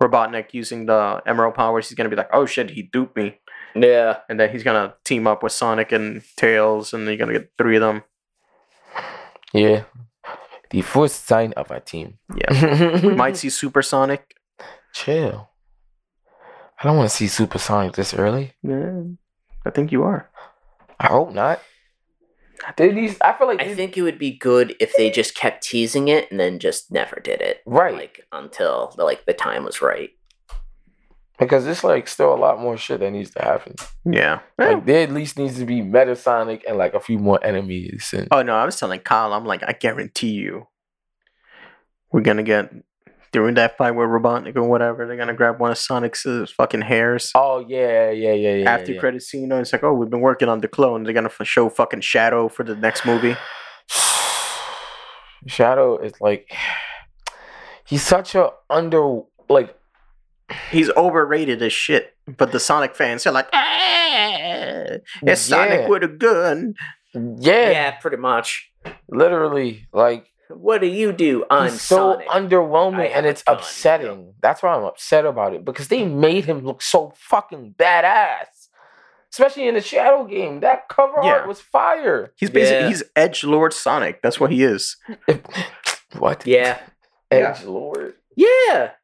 S1: Robotnik using the Emerald powers, he's gonna be like, oh shit, he duped me,
S2: Yeah.
S1: and then he's gonna team up with Sonic and Tails, and you're gonna get three of them.
S4: Yeah. The first sign of a team.
S1: Yeah, we might see Super Sonic.
S4: Chill. I don't want to see Supersonic this early.
S1: Yeah, I think you are.
S4: I hope not. They these, I feel like
S2: I think it would be good if they just kept teasing it and then just never did it.
S4: right
S2: Like until the, like the time was right.
S4: because it's like still a lot more shit that needs to happen.
S1: Yeah.
S4: Like there at least needs to be Metasonic and like a few more enemies. And
S1: Oh no, I was telling Kyle, I'm like, I guarantee you, we're gonna get during that fight with Robotnik or whatever. They're gonna grab one of Sonic's uh, fucking hairs.
S4: oh yeah, yeah, yeah, yeah.
S1: After
S4: yeah.
S1: credit scene, it's like, oh, we've been working on the clone. They're gonna f- show fucking Shadow for the next movie.
S4: Shadow is like he's such a under like
S1: He's overrated as shit, but the Sonic fans are like, ah, it's Sonic with a gun.
S4: yeah,
S2: Yeah, pretty much.
S4: literally like
S2: What do you do? I'm
S4: he's so
S2: Sonic.
S4: underwhelming
S2: I
S4: and it's
S2: gun.
S4: upsetting. That's why I'm upset about it because they made him look so fucking badass. Especially in the Shadow game, that cover
S1: Yeah.
S4: art was fire.
S1: He's basically
S2: Yeah.
S1: he's Edge Lord Sonic. That's what he is.
S4: what?
S2: yeah.
S4: Edge Lord.
S2: Yeah.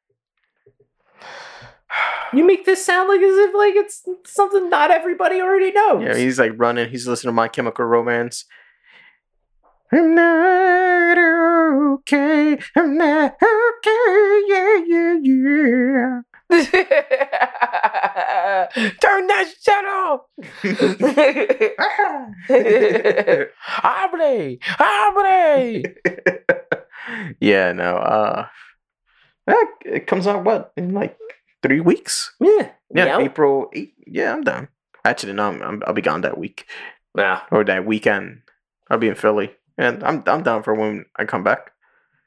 S2: You make this sound like as if like it's something not everybody already knows.
S1: Yeah, he's like running. He's listening to My Chemical Romance. I'm not okay. I'm not okay. Yeah, yeah, yeah.
S4: Turn that shit off. Abre, abre.
S1: yeah, no. Uh, it comes out what in like three weeks?
S2: yeah.
S1: Yeah,
S2: Yeah.
S1: April eight. Yeah, I'm done. Actually, no, I'm, I'm, I'll be gone that week
S2: Nah.
S1: or that weekend. I'll be in Philly, and I'm I'm down for when I come back.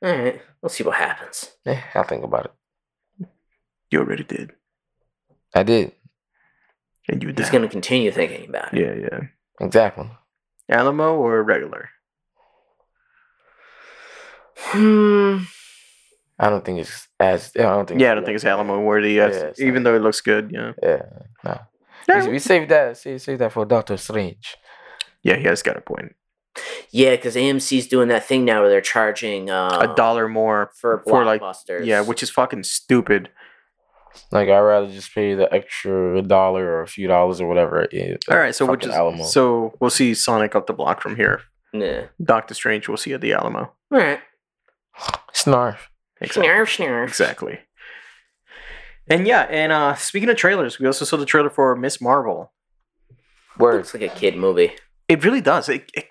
S2: All right. We'll see what happens.
S4: Eh, I'll think about it.
S1: You already did,
S4: I did
S1: and you
S2: He's
S1: did.
S2: gonna continue thinking about it.
S1: Yeah, yeah.
S4: exactly.
S1: Alamo or regular?
S2: Hmm.
S4: I don't think it's as. I don't think.
S1: Yeah, I don't think it's Alamo worthy. Yes,
S4: Yeah,
S1: even
S4: not.
S1: though it looks good. Yeah,
S4: Yeah, no.
S1: Yeah.
S4: We, we saved that. Save, save that for Doctor Strange.
S1: yeah, he has got a point.
S2: Yeah, because AMC's doing that thing now where they're charging uh,
S1: a dollar more
S2: for
S1: for, like-
S2: blockbusters.
S1: Yeah, which is fucking stupid.
S4: Like I'd rather just pay the extra dollar or a few dollars or whatever. It is.
S1: All right, so we'll
S4: Fucking
S1: just
S4: Alamo.
S1: so we'll see Sonic up the block from here.
S2: yeah.
S1: Doctor Strange, we'll see at the Alamo.
S2: All right.
S4: Snarf.
S2: Snarf, snarf.
S1: Exactly. And yeah, and uh speaking of trailers, we also saw the trailer for Miss Marvel.
S4: Where
S2: it's like a kid movie.
S1: It really does. It, it,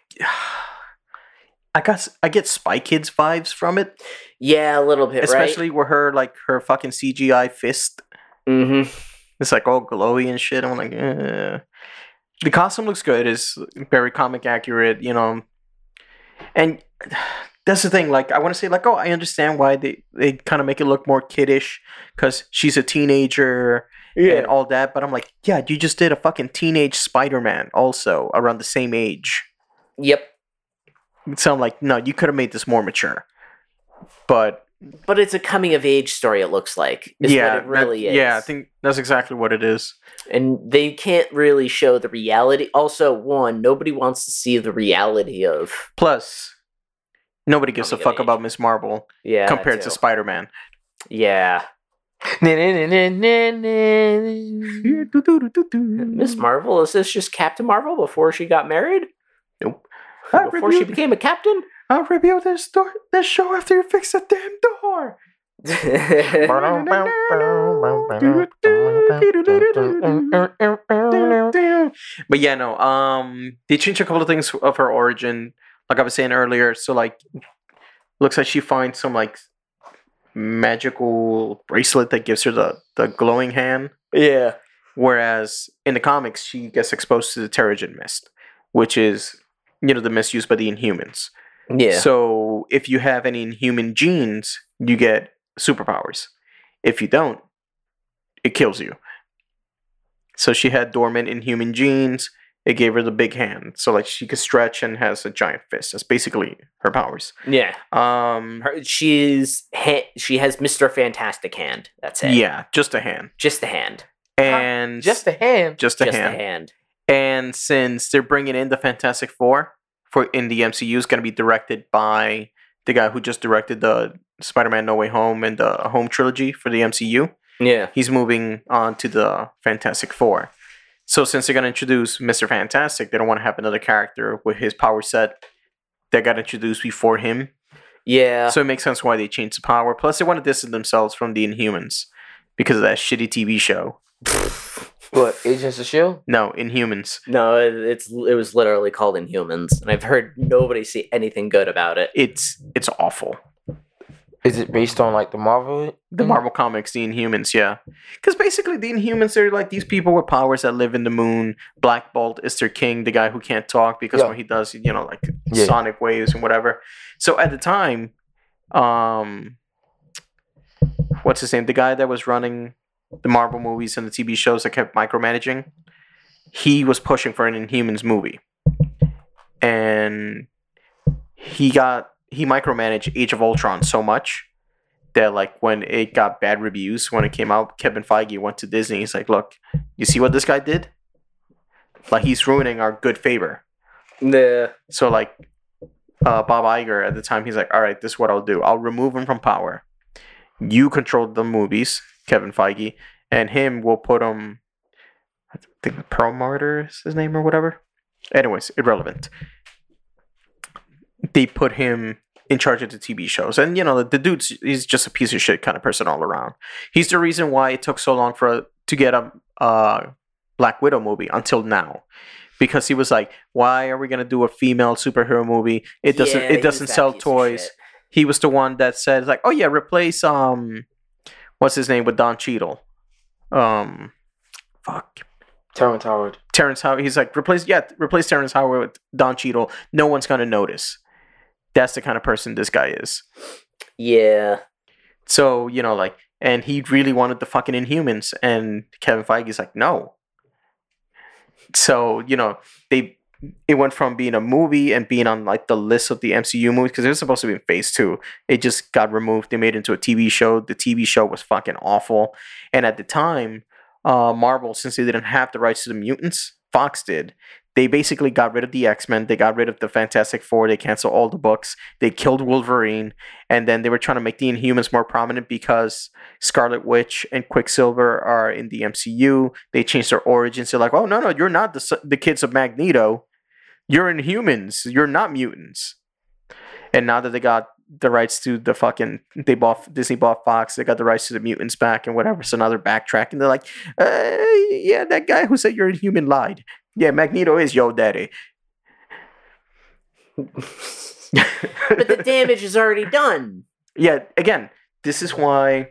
S1: I got I get Spy Kids vibes from it,
S2: Yeah, a little bit,
S1: especially with her like her fucking CGI fist.
S2: Mm-hmm.
S1: It's like all glowy and shit. I'm like, eh. the costume looks good. It's very comic accurate. You know, and that's the thing. Like, I want to say, like, oh, I understand why they they kind of make it look more kiddish because she's a teenager and all that. But I'm like, yeah, you just did a fucking teenage Spider-Man also around the same age.
S2: Yep.
S1: So I'm like, no, you could have made this more mature. But
S2: But it's a coming of age story. It looks like. Is
S1: yeah,
S2: What it really
S1: that-
S2: is.
S1: Yeah, I think that's exactly what it is.
S2: and they can't really show the reality. Also, one, nobody wants to see the reality of
S1: Plus, nobody gives a
S2: Coming
S1: fuck
S2: age.
S1: about Miss Marvel
S2: yeah
S1: compared to. Spider-Man.
S2: yeah. Miss Marvel is this just Captain Marvel before she got married?
S1: Nope.
S2: Before she became a captain?
S1: I'll review this door, this show after you fix the damn door. But yeah, no. Um, they changed a couple of things of her origin, like I was saying earlier. So like, looks like she finds some like magical bracelet that gives her the the glowing hand.
S2: yeah.
S1: Whereas in the comics, she gets exposed to the Terrigen mist, which is you know the misuse by the Inhumans.
S2: Yeah.
S1: So if you have any Inhuman genes, you get superpowers. If you don't, it kills you. So she had dormant Inhuman genes. It gave her the big hand, so like she could stretch and has a giant fist. That's basically her powers.
S2: yeah.
S1: Um,
S2: Her, she's ha- she has Mr. Fantastic hand. That's it.
S1: yeah, just a hand,
S2: Just a hand.
S1: and
S3: Just a hand.
S1: just a
S2: just
S1: hand.
S2: the hand.
S1: And since they're bringing in the Fantastic Four for in the MCU, is going to be directed by the guy who just directed the Spider-Man No Way Home and the Home trilogy for the MCU.
S2: Yeah.
S1: He's moving on to the Fantastic Four. So since they're going to introduce Mister Fantastic, they don't want to have another character with his power set that got introduced before him.
S2: Yeah.
S1: So it makes sense why they changed the power. Plus, they want to distance themselves from the Inhumans because of that shitty TV show.
S3: What? Agents of Shield.
S1: No, Inhumans.
S2: no, it, it's it was literally called Inhumans, and I've heard nobody say anything good about it.
S1: It's it's awful.
S3: Is it based on like the Marvel?
S1: the. Marvel comics, the Inhumans, yeah. Because basically, the Inhumans are like these people with powers that live in the moon. Black Bolt is their king, the guy who can't talk because
S3: Yeah.
S1: when he does, you know, like
S3: Yeah.
S1: sonic waves and whatever. So at the time, um, what's his name? The guy that was running the Marvel movies and the TV shows that kept micromanaging, he was pushing for an Inhumans movie, and he got he micromanaged Age of Ultron so much that like when it got bad reviews when it came out, Kevin Feige went to Disney. He's like, "Look, you see what this guy did? Like he's ruining our good favor."
S2: The
S1: So like, uh, Bob Iger at the time, he's like, "All right, this is what I'll do. I'll remove him from power. You control the movies, Kevin Feige, and him will put him. I think Perlmutter is his name or whatever. Anyways, irrelevant. They put him in charge of the TV shows, and you know the, the dude's he's just a piece of shit kind of person all around. He's the reason why it took so long for to get a uh, Black Widow movie until now because he was like, "Why are we gonna do a female superhero movie? It doesn't.
S2: Yeah,
S1: it doesn't sell toys." He was the one that said, "Like, oh yeah, replace um, what's his name with Don Cheadle, um, fuck."
S3: Terrence Howard.
S1: Terrence Howard. He's like, replace yeah, replace Terrence Howard with Don Cheadle. No one's gonna notice. That's the kind of person this guy is.
S2: Yeah.
S1: So you know, like, and he really wanted the fucking Inhumans, and Kevin Feige's like, no. So you know, they it went from being a movie and being on like the list of the MCU movies because it was supposed to be in Phase Two. It just got removed. They made it into a TV show. The TV show was fucking awful, and at the time, uh, Marvel, since they didn't have the rights to the mutants, Fox did. They basically got rid of the X Men. They got rid of the Fantastic Four. They canceled all the books. They killed Wolverine, and then they were trying to make the Inhumans more prominent because Scarlet Witch and Quicksilver are in the MCU. They changed their origins. They're like, oh no, no, you're not the the kids of Magneto. You're Inhumans. You're not mutants. And now that they got the rights to the fucking they bought Disney bought Fox, they got the rights to the mutants back and whatever. So now they're backtracking. They're like, uh, yeah, that guy who said you're inhuman lied. Yeah, Magneto is yo daddy.
S2: But the damage is already done.
S1: yeah, again, this is why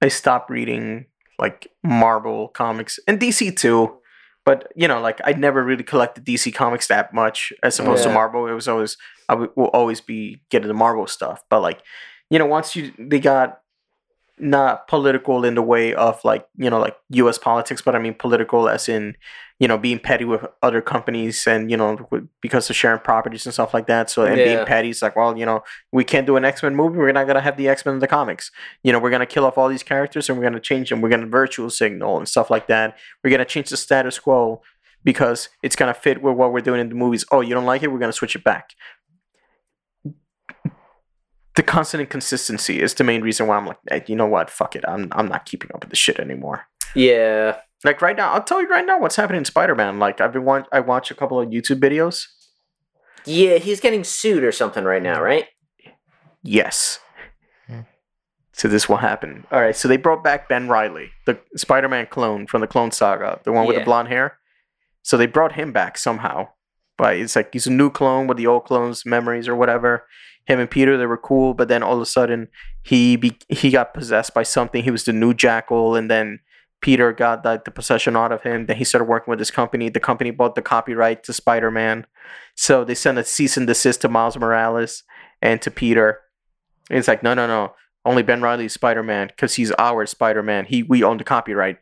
S1: I stopped reading like Marvel comics and DC too. But you know, like I never really collected DC comics that much as opposed to Marvel. It was always I w- will always be getting the Marvel stuff. But like, you know, once you they got not political in the way of like you know like U.S. politics, but I mean political as in you know being petty with other companies and you know because of sharing properties and stuff like that. So and
S2: Yeah.
S1: being petty, it's like well you know we can't do an X Men movie. We're not gonna have the X Men in the comics. You know we're gonna kill off all these characters and we're gonna change them. We're gonna virtual signal and stuff like that. We're gonna change the status quo because it's gonna fit with what we're doing in the movies. Oh, you don't like it? We're gonna switch it back. The constant inconsistency is the main reason why I'm like, "Eh, you know what? Fuck it. I'm I'm not keeping up with this shit anymore.
S2: Yeah.
S1: Like right now, I'll tell you right now what's happening in Spider Man. Like I've been watch I watch a couple of YouTube videos.
S2: Yeah, he's getting sued or something right now, right?
S1: Yes.
S3: Hmm.
S1: So this will happen. All right. So they brought back Ben Reilly, the Spider Man clone from the Clone Saga, the one with the blonde hair. So they brought him back somehow. But it's like he's a new clone with the old clone's memories or whatever. Him and Peter, they were cool, but then all of a sudden he be- he got possessed by something. He was the new Jackal, and then Peter got the possession out of him. Then he started working with this company. The company bought the copyright to Spider Man, so they sent a cease and desist to Miles Morales and to Peter. And it's like no, no, no. Only Ben Reilly's Spider Man because he's our Spider Man. He we own the copyright.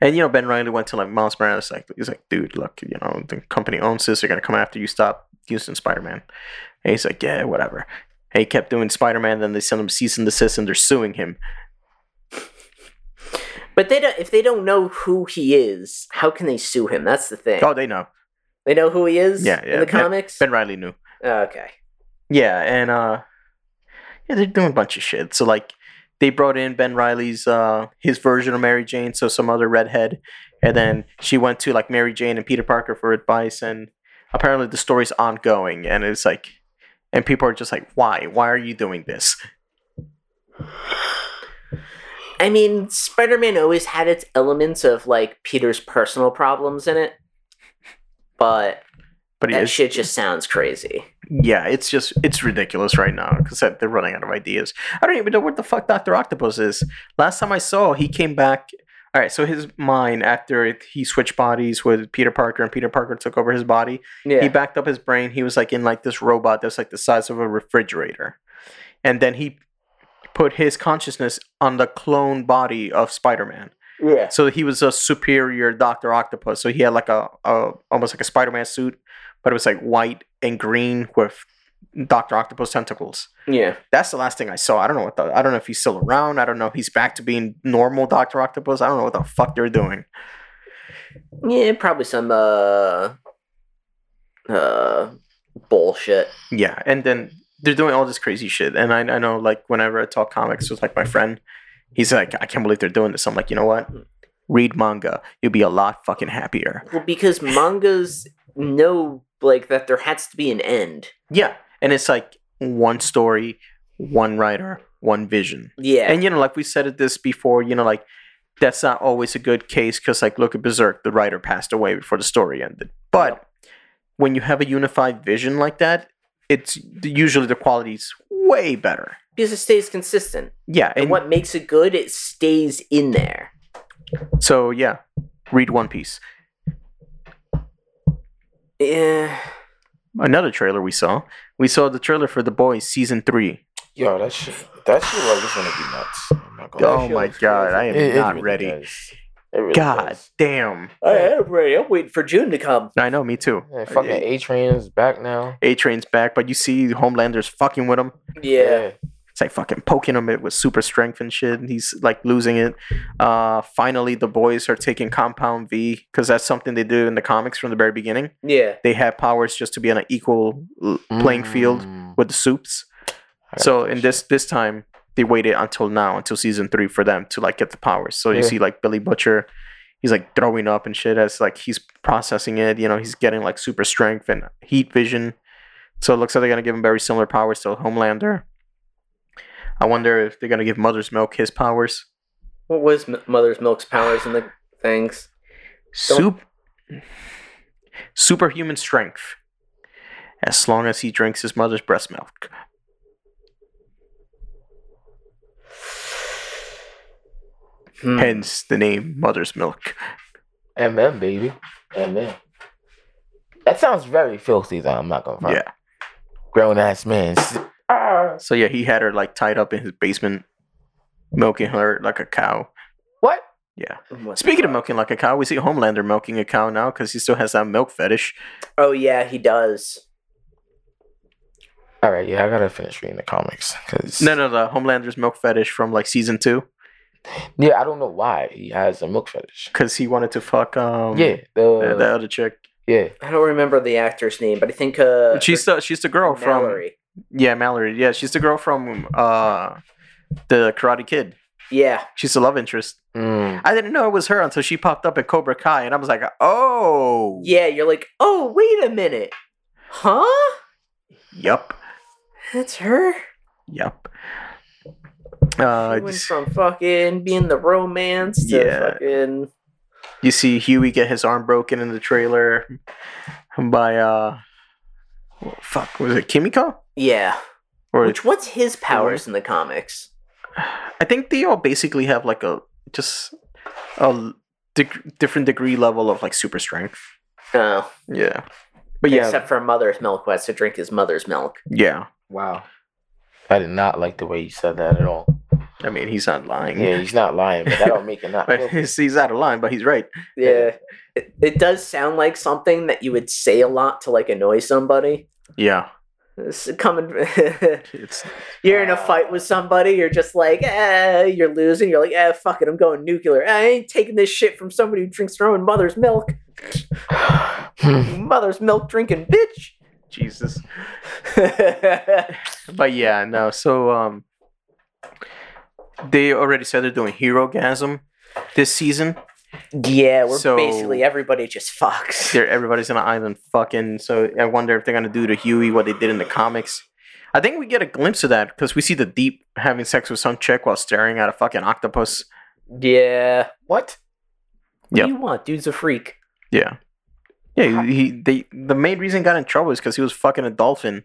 S1: And you know Ben Reilly went to like Miles Morales like he's like, dude, look, you know the company owns this. They're gonna come after you. Stop using Spider Man. And he's like, yeah, whatever. And he kept doing Spider Man. Then they sent him cease and desist, and they're suing him.
S2: But they don't if they don't know who he is, how can they sue him? That's the thing.
S1: Oh, they know.
S2: They know who he is
S1: Yeah, yeah.
S2: in the
S1: Ben-
S2: comics?
S1: Ben Reilly knew.
S2: okay.
S1: Yeah, and uh yeah, they're doing a bunch of shit. So like they brought in Ben Reilly's uh his version of Mary Jane, so some other redhead, and then she went to like Mary Jane and Peter Parker for advice and apparently the story's ongoing and it's like and people are just like, Why? Why are you doing this?
S2: I mean, Spider Man always had its elements of like Peter's personal problems in it. But
S1: But
S2: that shit just sounds crazy.
S1: yeah, it's just it's ridiculous right now because they're running out of ideas. I don't even know what the fuck Doctor Octopus is. Last time I saw, he came back. All right, so his mind after he switched bodies with Peter Parker, and Peter Parker took over his body.
S2: Yeah.
S1: He backed up his brain. He was like in like this robot that's like the size of a refrigerator, and then he put his consciousness on the clone body of Spider Man.
S2: yeah.
S1: So he was a superior Doctor Octopus. So he had like a, a almost like a Spider Man suit, but it was like white and green with Doctor Octopus tentacles.
S2: Yeah.
S1: That's the last thing I saw. I don't know what the I don't know if he's still around. I don't know if he's back to being normal Doctor Octopus. I don't know what the fuck they're doing.
S2: Yeah, probably some uh uh bullshit.
S1: Yeah, and then they're doing all this crazy shit. And I, I know like whenever I talk comics with like my friend, he's like, I can't believe they're doing this. I'm like, you know what? Read manga. You'll be a lot fucking happier.
S2: Well, because mangas know like that there has to be an end.
S1: Yeah. And it's like one story, one writer, one vision.
S2: Yeah.
S1: And you know, like we said it this before, you know, like that's not always a good case because like look at Berserk, the writer passed away before the story ended. But when you have a unified vision like that, it's usually the quality's way better.
S2: because it stays consistent.
S1: Yeah,
S2: And,
S1: and
S2: what makes it good, it stays in there.
S1: so yeah, read One Piece.
S2: Yeah.
S1: Another trailer we saw. We saw the trailer for The Boys season three.
S5: Yo, that shit, that shit like it's gonna be nuts. I'm not gonna
S1: Oh my
S2: looks
S1: god, I am
S5: It- it
S1: not
S5: really
S1: ready.
S5: really
S1: God
S5: does.
S1: damn.
S2: I am ready. I'm waiting for June to come.
S1: I know, me too.
S5: Yeah, fucking A Train is back now.
S1: A Train's back, but you see Homelander's fucking with him.
S2: Yeah.
S1: It's like fucking poking him with super strength and shit. and He's like losing it. Uh, finally, the boys are taking Compound V because that's something they do in the comics from the very beginning.
S2: Yeah.
S1: They have powers just to be on an equal l- playing field
S5: Mm.
S1: with the soups. So in this this time, they waited until now, until season three, for them to like get the powers. So you
S5: Yeah.
S1: see like Billy Butcher, he's like throwing up and shit as like he's processing it. You know, he's getting like super strength and heat vision. So it looks like they're gonna give him very similar powers to Homelander. I wonder if they're gonna give Mother's Milk his powers.
S2: What was M- Mother's Milk's powers in the things?
S1: Soup, superhuman strength, as long as he drinks his mother's breast milk.
S2: Hmm.
S1: Hence the name Mother's Milk.
S3: MM baby. MM. That sounds very filthy though, I'm not gonna front.
S1: Yeah.
S3: Grown ass man. S-.
S1: So yeah, he had her like tied up in his basement, milking her like a cow.
S3: What?
S1: Yeah.
S2: What
S1: Speaking of milking like a cow, we see Homelander milking a cow now because he still has that milk fetish.
S2: Oh yeah, he does.
S3: All right, yeah, I gotta finish reading the comics because
S1: No, no, the Homelander's milk fetish from like season two
S3: yeah, I don't know why he has a milk fetish.
S1: because he wanted to fuck um
S3: yeah,
S1: the,
S3: the,
S1: the other chick.
S3: yeah,
S2: I don't remember the actor's name, but I think uh,
S1: she's the she's the girl from
S2: Mallory.
S1: Yeah Mallory. Yeah, she's the girl from uh the Karate Kid.
S2: Yeah,
S1: She's the love interest.
S3: Mm.
S1: I didn't know it was her until she popped up at Cobra Kai, and I was like, oh,
S2: yeah. You're like, oh wait a minute, huh?
S1: yup,
S2: That's her.
S1: yup. Uh,
S2: She went from fucking being the romance to
S1: Yeah.
S2: fucking
S1: you see Hughie get his arm broken in the trailer by uh, fuck, was it Kimiko?
S2: Yeah.
S1: Or
S2: Which what's his powers in the comics?
S1: I think they all basically have like a just a deg- different degree level of like super strength.
S2: Oh,
S1: Yeah, but yeah,
S2: except for mother's milk, who has to drink his mother's milk.
S1: yeah.
S3: Wow, I did not like the way you said that at all.
S1: I mean, he's not lying.
S3: Yeah, he's not lying, but that don't make it not.
S1: But he's, he's out of line, but he's right.
S2: Yeah, it, it does sound like something that you would say a lot to like annoy somebody.
S1: Yeah,
S2: It's coming.
S1: it's
S2: you're in a fight with somebody. You're just like, eh, you're losing. You're like, eh, fuck it, I'm going nuclear. I ain't taking this shit from somebody who drinks their own mother's milk. Mother's milk drinking bitch.
S1: Jesus. But yeah, no. So um, they already said they're doing Herogasm this season.
S2: Yeah, we're
S1: So-
S2: basically everybody just fucks.
S1: They're everybody's on an island fucking. So I wonder if they're gonna do to Hughie what they did in the comics. I think we get a glimpse of that because we see the Deep having sex with some chick while staring at a fucking octopus.
S2: Yeah.
S3: what?
S2: What
S1: Yep.
S2: do you want? Dude's a freak.
S1: Yeah, yeah. He, he they the main reason he got in trouble is because he was fucking a dolphin,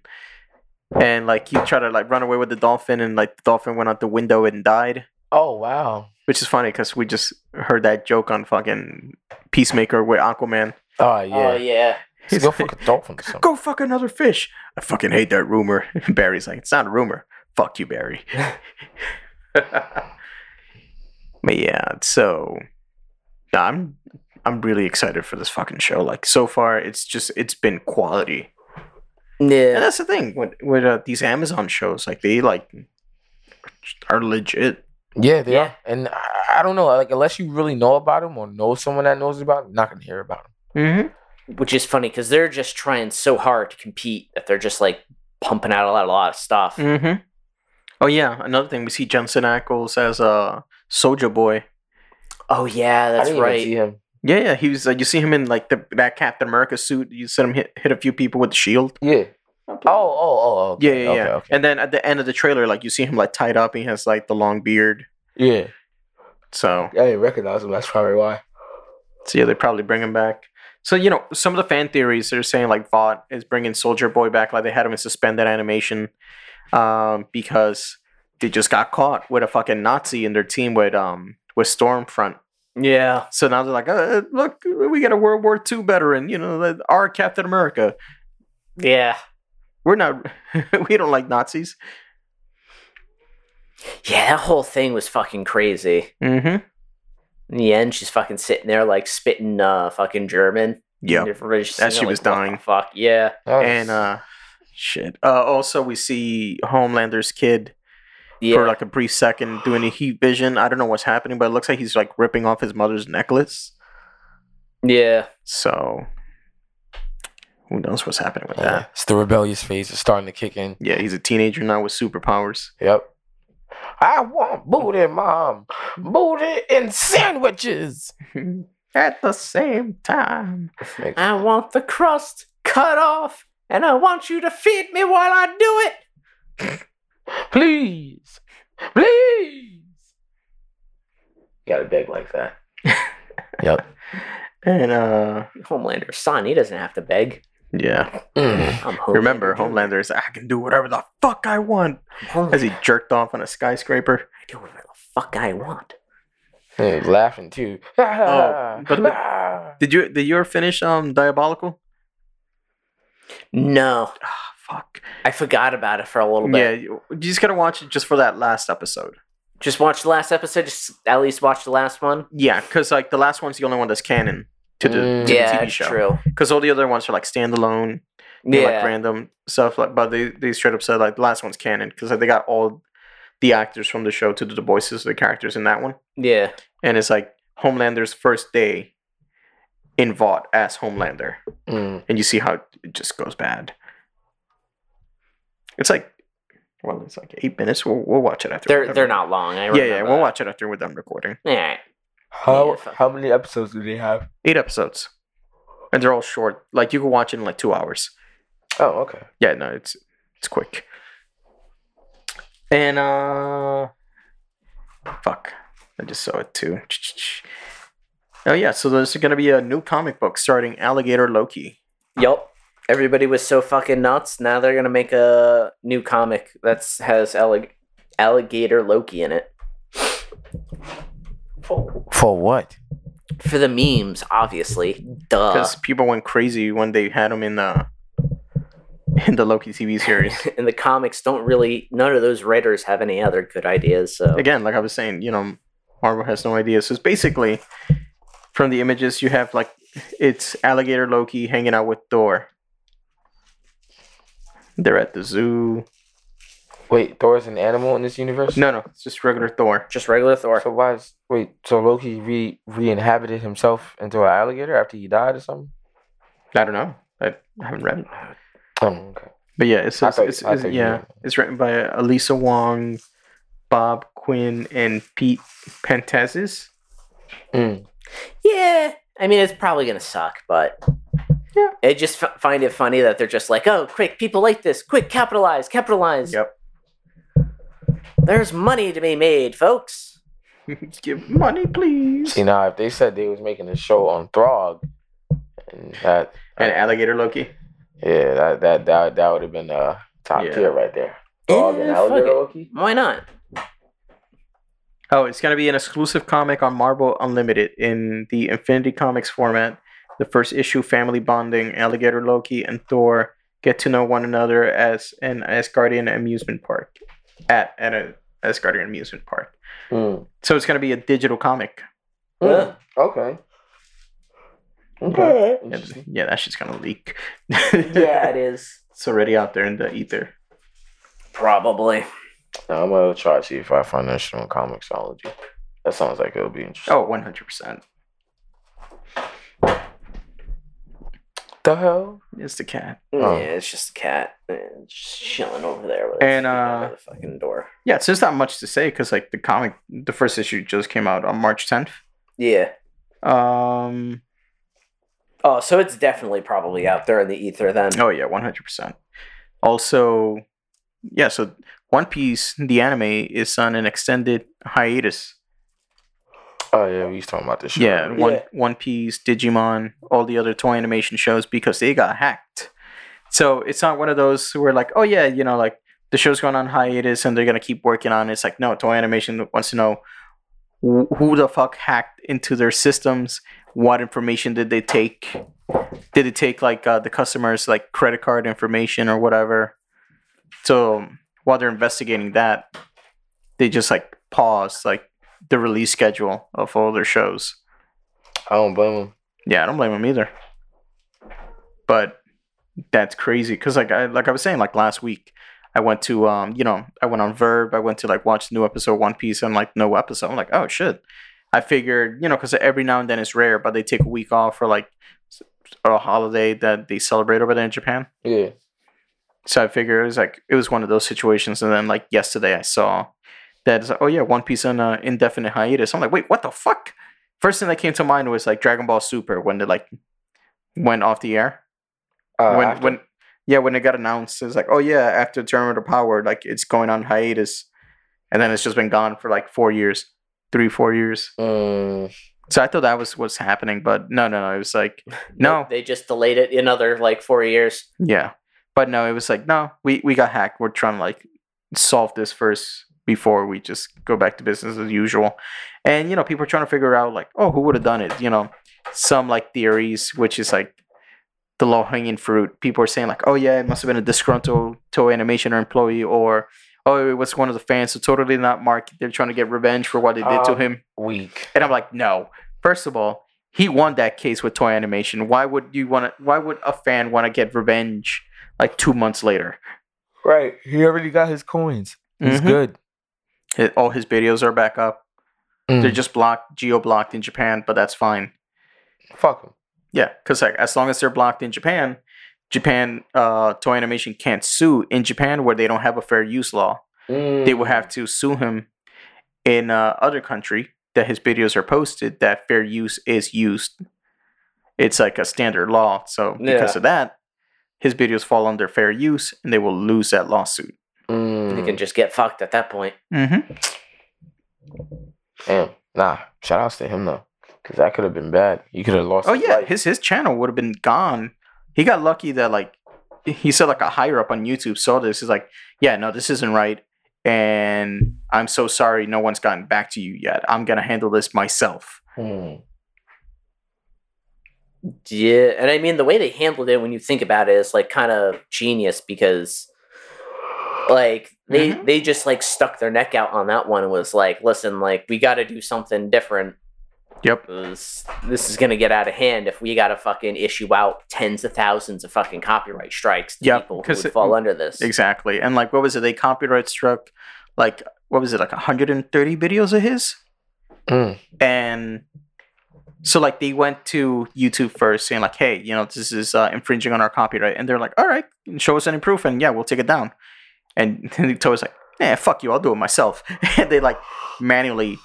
S1: and like he tried to like run away with the dolphin, and like the dolphin went out the window and died.
S3: Oh wow.
S1: Which is funny because we just heard that joke on fucking Peacemaker with Aquaman.
S3: Oh yeah.
S2: Oh yeah.
S3: He's go fuck a dolphin or.
S1: Go fuck another fish. I fucking hate that rumor. Barry's like, it's not a rumor. Fuck you, Barry. but yeah, so I'm I'm really excited for this fucking show. Like so far, it's just it's been quality. And
S2: Yeah.
S1: that's the thing with with uh, these Amazon shows. Like they like are legit.
S3: Yeah, they
S2: Yeah.
S3: are. And I, I don't know, like unless you really know about them or know someone that knows about them, not gonna hear about them.
S1: Mm-hmm.
S2: Which is funny because they're just trying so hard to compete that they're just like pumping out a lot, a lot of stuff.
S1: Mm-hmm. Oh yeah, another thing we see Jensen Ackles as a Soldier Boy.
S2: Oh yeah,
S3: I
S2: that's
S3: didn't even
S2: right.
S3: see him.
S1: Yeah, yeah, he was. Uh, you see him in like the that Captain America suit. You see him hit, hit a few people with the shield.
S3: Yeah. Oh, oh, oh, oh.
S1: Yeah, yeah,
S3: okay,
S1: yeah.
S3: Okay.
S1: And then at the end of the trailer, like you see him like tied up. He has like the long beard.
S3: Yeah.
S1: So,
S3: I didn't recognize him. That's probably why.
S1: so yeah, they probably bring him back. So you know, some of the fan theories they're saying like Vought is bringing Soldier Boy back, like they had him in suspended animation, um, because they just got caught with a fucking Nazi in their team with um with Stormfront.
S2: Yeah.
S1: So now they're like, uh, look, we got a World War II veteran, you know, our Captain America.
S2: Yeah.
S1: We're not, we don't like Nazis.
S2: Yeah, that whole thing was fucking crazy.
S1: Mm-hmm.
S2: In the end, she's fucking sitting there like spitting uh fucking German.
S1: Yeah.
S2: And everybody's just
S1: As she
S2: there
S1: was
S2: like, what
S1: dying.
S2: Fuck yeah.
S3: That was-
S1: And uh, shit. Uh, also, we see Homelander's kid
S2: Yeah.
S1: for like a brief second doing a heat vision. I don't know what's happening, but it looks like he's like ripping off his mother's necklace.
S2: yeah.
S1: So, who knows what's happening with
S3: yeah,
S1: that?
S3: it's the rebellious phase is starting to kick in.
S1: Yeah, he's a teenager now with superpowers.
S3: Yep. I want booty, mom. Booty and sandwiches.
S1: At the same time.
S2: I want the crust cut off, and I want you to feed me while I do it.
S3: please, please. You gotta beg like that. yep.
S1: And uh,
S2: Homelander's son, he doesn't have to beg.
S1: Yeah.
S3: Mm.
S2: I'm
S1: Remember, Homelander is I can do whatever the fuck I want
S2: I'm
S1: as he jerked off on a skyscraper.
S2: I do whatever the fuck I want.
S4: Yeah, laughing too.
S1: Oh, by the Did you did you ever finish um Diabolical?
S2: No,
S1: Ah, fuck.
S2: I forgot about it for a little bit.
S1: Yeah, you, you just gotta watch it just for that last episode.
S2: Just watch the last episode. Just at least watch the last one.
S1: Yeah, because like the last one's the only one that's canon to the,
S4: Mm.
S1: to the
S2: yeah,
S1: TV
S2: that's
S1: show.
S2: true.
S1: Because all the other ones are like standalone, you know,
S2: Yeah,
S1: like random stuff. Like, but they they straight up said like the last one's canon because like, they got all the actors from the show to do the voices of the characters in that one,
S2: yeah.
S1: and it's like Homelander's first day in Vought as Homelander,
S4: Mm.
S1: and you see how it just goes bad. It's like, well, it's like eight minutes. We'll, we'll watch it after.
S2: They're they're not long. I
S1: Yeah, yeah,
S2: remember
S1: we'll watch it after we're done recording.
S2: All right.
S4: How
S2: Yeah,
S4: how many episodes do they have?
S1: Eight episodes, and they're all short. Like you can watch it in like two hours.
S4: Oh, okay.
S1: Yeah, no, it's it's quick. And uh fuck. I just saw it too. Oh yeah, so there's gonna be a new comic book starting Alligator Loki.
S2: Yup. Everybody was so fucking nuts. Now they're gonna make a new comic that's has allig- alligator Loki in it.
S4: For what?
S2: For the memes, obviously. Duh.
S1: Because people went crazy when they had him in the uh, in the Loki TV series.
S2: in the comics, don't really. None of those writers have any other good ideas. So
S1: Again, like I was saying, you know, Marvel has no ideas. So it's basically from the images you have like it's alligator Loki hanging out with Thor. They're at the zoo.
S4: Wait, Thor's an animal in this universe?
S1: No, no, it's just regular Thor.
S2: just regular Thor.
S4: So why is wait? So Loki re re-inhabited himself into an alligator after he died or something?
S1: I don't know. I haven't read it.
S4: Oh, okay.
S1: But yeah, it's, it's,
S4: thought-
S1: it's, it's- yeah,
S4: knew.
S1: it's written by Alyssa Wong, Bob Quinn, and Pete Pantazis.
S4: Mm.
S2: Yeah, I mean it's probably gonna suck, but
S1: Yeah.
S2: I just f- find it funny that they're just like, "Oh, quick, people like this. Quick, capitalize, capitalize."
S1: Yep.
S2: There's money to be made, folks.
S1: Give money, please.
S4: See now, if they said they was making a show on Throg, and that,
S1: And Alligator Loki.
S4: yeah, that that that, that would have been uh top
S1: Yeah.
S4: tier right there. Throg
S2: Yeah, fuck
S4: alligator. Loki.
S2: Why not?
S1: Oh, it's gonna be an exclusive comic on Marvel Unlimited in the Infinity Comics format. The first issue, family bonding, Alligator Loki and Thor get to know one another as an Asgardian amusement park at at a Asgardian amusement park.
S4: Mm.
S1: So it's gonna be a digital comic.
S4: Mm. Okay. Okay. Interesting.
S1: Yeah, that shit's gonna leak.
S2: Yeah, it is.
S1: It's already out there in the ether.
S2: Probably.
S4: Now I'm gonna try to see if I find that shit on Comixology. That sounds like it'll be interesting.
S1: Oh, 100%.
S4: The hell?
S1: It's the cat.
S4: Oh.
S2: Yeah, it's just a cat just chilling over there with
S1: And, uh,
S2: the fucking door.
S1: Yeah, so there's not much to say because, like, the comic, the first issue just came out on March 10th.
S2: Yeah.
S1: Um,
S2: Oh, so it's definitely probably out there in the ether then.
S1: Oh yeah, one hundred percent. Also, yeah. So One Piece, the anime, is on an extended hiatus.
S4: Oh yeah, we was talking about this. Shit
S1: Yeah,
S4: earlier.
S1: One
S2: Yeah.
S1: One Piece, Digimon, all the other Toei Animation shows because they got hacked. So it's not one of those where like, oh yeah, you know, like the show's going on hiatus and they're gonna keep working on it. It's like no, Toei Animation wants to know wh- who the fuck hacked into their systems. What information did they take? Did it take like uh, the customer's like credit card information or whatever? So while they're investigating that, they just like pause like the release schedule of all their shows.
S4: I don't blame him.
S1: Yeah, I don't blame them either. But that's crazy because, like I like I was saying, like last week, I went to um, you know, I went on VRV. I went to like watch the new episode of One Piece and like no episode. I'm like, oh shit. I figured, you know, because every now and then it's rare, but they take a week off for like a holiday that they celebrate over there in Japan.
S4: Yeah.
S1: So I figured it was like it was one of those situations. And then like yesterday, I saw that it's like, oh yeah, One Piece on uh, indefinite hiatus. I'm like, wait, what the fuck? First thing that came to mind was like Dragon Ball Super when they like went off the air.
S4: Uh,
S1: when
S4: after-
S1: when yeah, when it got announced, it's like, oh yeah, after Tournament of Power, like it's going on hiatus, and then it's just been gone for like four years, three four years.
S4: Mm,
S1: So I thought that was what's happening, but no, no, no. It was like no,
S2: They just delayed it another like four years.
S1: yeah, but no, it was like no, we we got hacked. We're trying to like solve this first before we just go back to business as usual. And you know, people are trying to figure out like, oh, who would have done it? You know, some like theories, which is like the low hanging fruit. People are saying like, oh yeah, it must have been a disgruntled Toei Animation or employee, or oh, it was one of the fans. So totally not Mark. They're trying to get revenge for what they did to
S4: Um,
S1: him.
S4: Weak.
S1: And I'm like, no. First of all, he won that case with Toei Animation. Why would you want to? Why would a fan want to get revenge like two months later?
S4: Right. He already got his coins. He's
S1: Mhm.
S4: good.
S1: All his videos are back up. They're
S4: Mm.
S1: just blocked, geo blocked in Japan, but that's fine.
S4: Fuck him.
S1: Yeah, because like as long as they're blocked in Japan, Japan uh, Toei Animation can't sue in Japan where they don't have a fair use law. They will have to sue him in uh, other country that his videos are posted that fair use is used. It's like a standard law. So because
S2: Yeah.
S1: of that, his videos fall under fair use and they will lose that lawsuit.
S4: Mm.
S2: You can just get fucked at that point.
S1: Mm-hmm.
S4: Damn. Nah. Shout outs to him though. Cause that could have been bad. You could have lost.
S1: Oh
S4: his
S1: yeah,
S4: life.
S1: his his channel would have been gone. He got lucky that like he said like a higher up on YouTube saw this. He's like, yeah, no, this isn't right, and I'm so sorry. No one's gotten back to you yet. I'm gonna handle this myself.
S4: Mm.
S2: Yeah, and I mean the way they handled it when you think about it is like kind of genius because like they
S1: Mhm.
S2: they just like stuck their neck out on that one and was like, listen, like we got to do something different.
S1: Yep.
S2: This is gonna get out of hand if we got to fucking issue out tens of thousands of fucking copyright strikes to
S1: Yep,
S2: people who
S1: 'cause
S2: would
S1: it-
S2: fall under this.
S1: Exactly. And like, what was it? They copyright struck like what was it? Like 130 videos of his.
S4: Mm.
S1: and so like they went to youtube first saying like hey you know this is uh, infringing on our copyright and they're like all right show us any proof and yeah we'll take it down and Toei's like yeah fuck you i'll do it myself and they like manually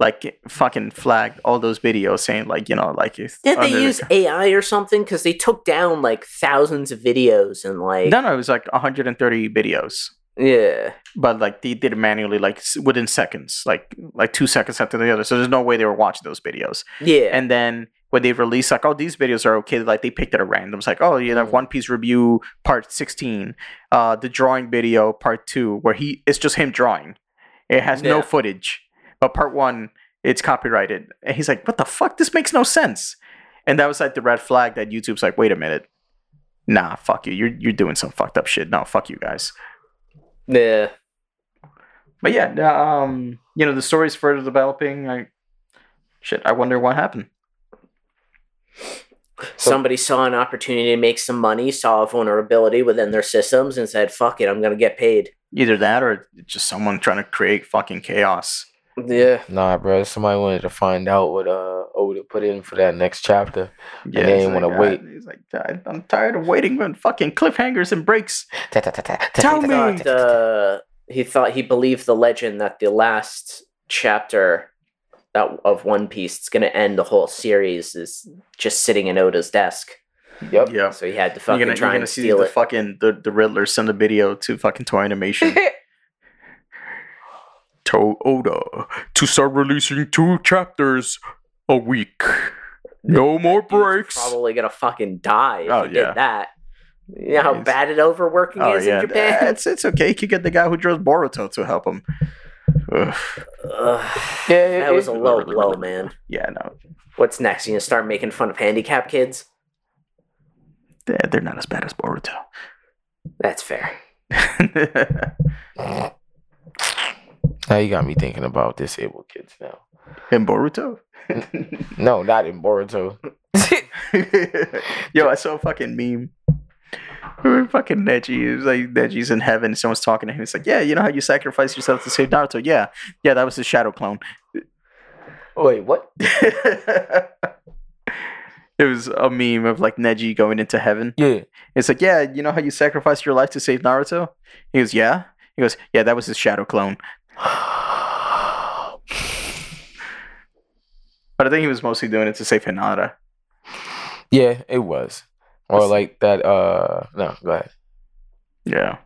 S1: like fucking flagged all those videos saying like you know like
S2: Did they
S1: the-
S2: use AI or something? Because they took down like thousands of videos and like
S1: no no it was like 130 videos
S2: yeah.
S1: but like they did it manually like within seconds like like two seconds after the other so there's no way they were watching those videos
S2: Yeah.
S1: and then when they release like oh these videos are okay like they picked it at random. It's like oh you know
S2: Mm.
S1: one piece review part 16 uh the drawing video part 2 where he it's just him drawing. It has no footage but part 1 it's copyrighted. And he's like what the fuck? This makes no sense. And that was like the red flag that youtube's like wait a minute. Nah fuck you. You're, you're doing some fucked up shit. No fuck you guys.
S2: Yeah.
S1: but yeah um you know the story's further developing i shit i wonder what happened
S2: Somebody saw an opportunity to make some money, saw a vulnerability within their systems, and said, "Fuck it, I'm gonna get paid."
S1: Either that or just someone trying to create fucking chaos.
S2: Yeah.
S4: Nah, bro. Somebody wanted to find out what uh Oda put in for that next chapter.
S1: Yeah,
S4: they
S1: he's
S4: ain't wanna wait.
S1: He's like, "I- I'm tired of waiting on fucking cliffhangers and breaks. Tell me.
S2: Uh, he thought he believed the legend that the last chapter that of One Piece It's gonna end the whole series is just sitting in Oda's desk.
S4: Yep.
S1: Yeah.
S2: So he had to
S1: You're
S2: fucking
S1: gonna, you're
S2: try
S1: gonna
S2: and
S1: see
S2: steal
S1: the
S2: it.
S1: fucking the, the Riddler send a video to fucking Toei Animation. to Oda to start releasing two chapters a week. No more
S2: Dude's
S1: breaks.
S2: Probably gonna fucking die if
S1: Oh,
S2: he
S1: yeah.
S2: did that. You know how
S1: He's-
S2: bad it overworking
S1: Oh
S2: is
S1: yeah,
S2: in Japan.
S1: it's it's okay. You could get the guy who draws Boruto to help him. Ugh.
S2: Ugh,
S4: Yeah,
S2: that was a
S4: it-
S2: low blow, man.
S1: Yeah, no,
S2: What's next? You gonna start making fun of handicap kids?
S1: they're, they're not as bad as Boruto.
S2: That's fair.
S4: Now you got me thinking about disabled kids now.
S1: In Boruto?
S4: No, not in Boruto.
S1: Yo, I saw a fucking meme. Fucking Neji is like Neji's in heaven. Someone's talking to him. He's like, "Yeah, you know how you sacrifice yourself to save Naruto? Yeah, yeah, that was the shadow clone."
S4: Wait, what?
S1: it was a meme of like Neji going into heaven.
S4: Yeah.
S1: It's like, yeah, you know how you sacrificed your life to save Naruto? He goes, yeah. He goes, yeah, that was his shadow clone. But I think he was mostly doing it to save Hinata.
S4: yeah, it was. Or like that. Uh, no, go ahead.
S1: Yeah.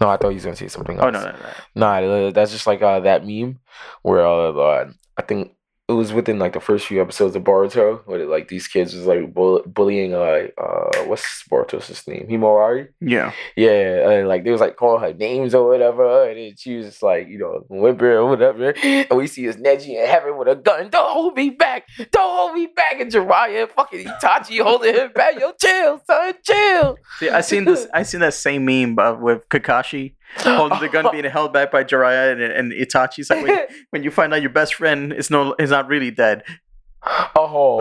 S4: No, I thought you was gonna say something else.
S1: Oh no, no, no.
S4: Nah, that's just like uh, that meme where uh, I think it was within like the first few episodes of Boruto, where like these kids was like bull- bullying uh uh what's Boruto's name Himawari.
S1: Yeah.
S4: Yeah, and like they was like calling her names or whatever, and then she was just like you know whimper or whatever, and we see this Neji in heaven with a gun. Don't hold me back! Don't hold me back! And Jiraiya and fucking Itachi holding him back. Yo, chill, son, chill.
S1: See, I seen this. I seen that same meme but with Kakashi holding the gun being held back by Jiraiya and, and Itachi's like, when, when you find out your best friend is no is not really dead.
S4: Oh,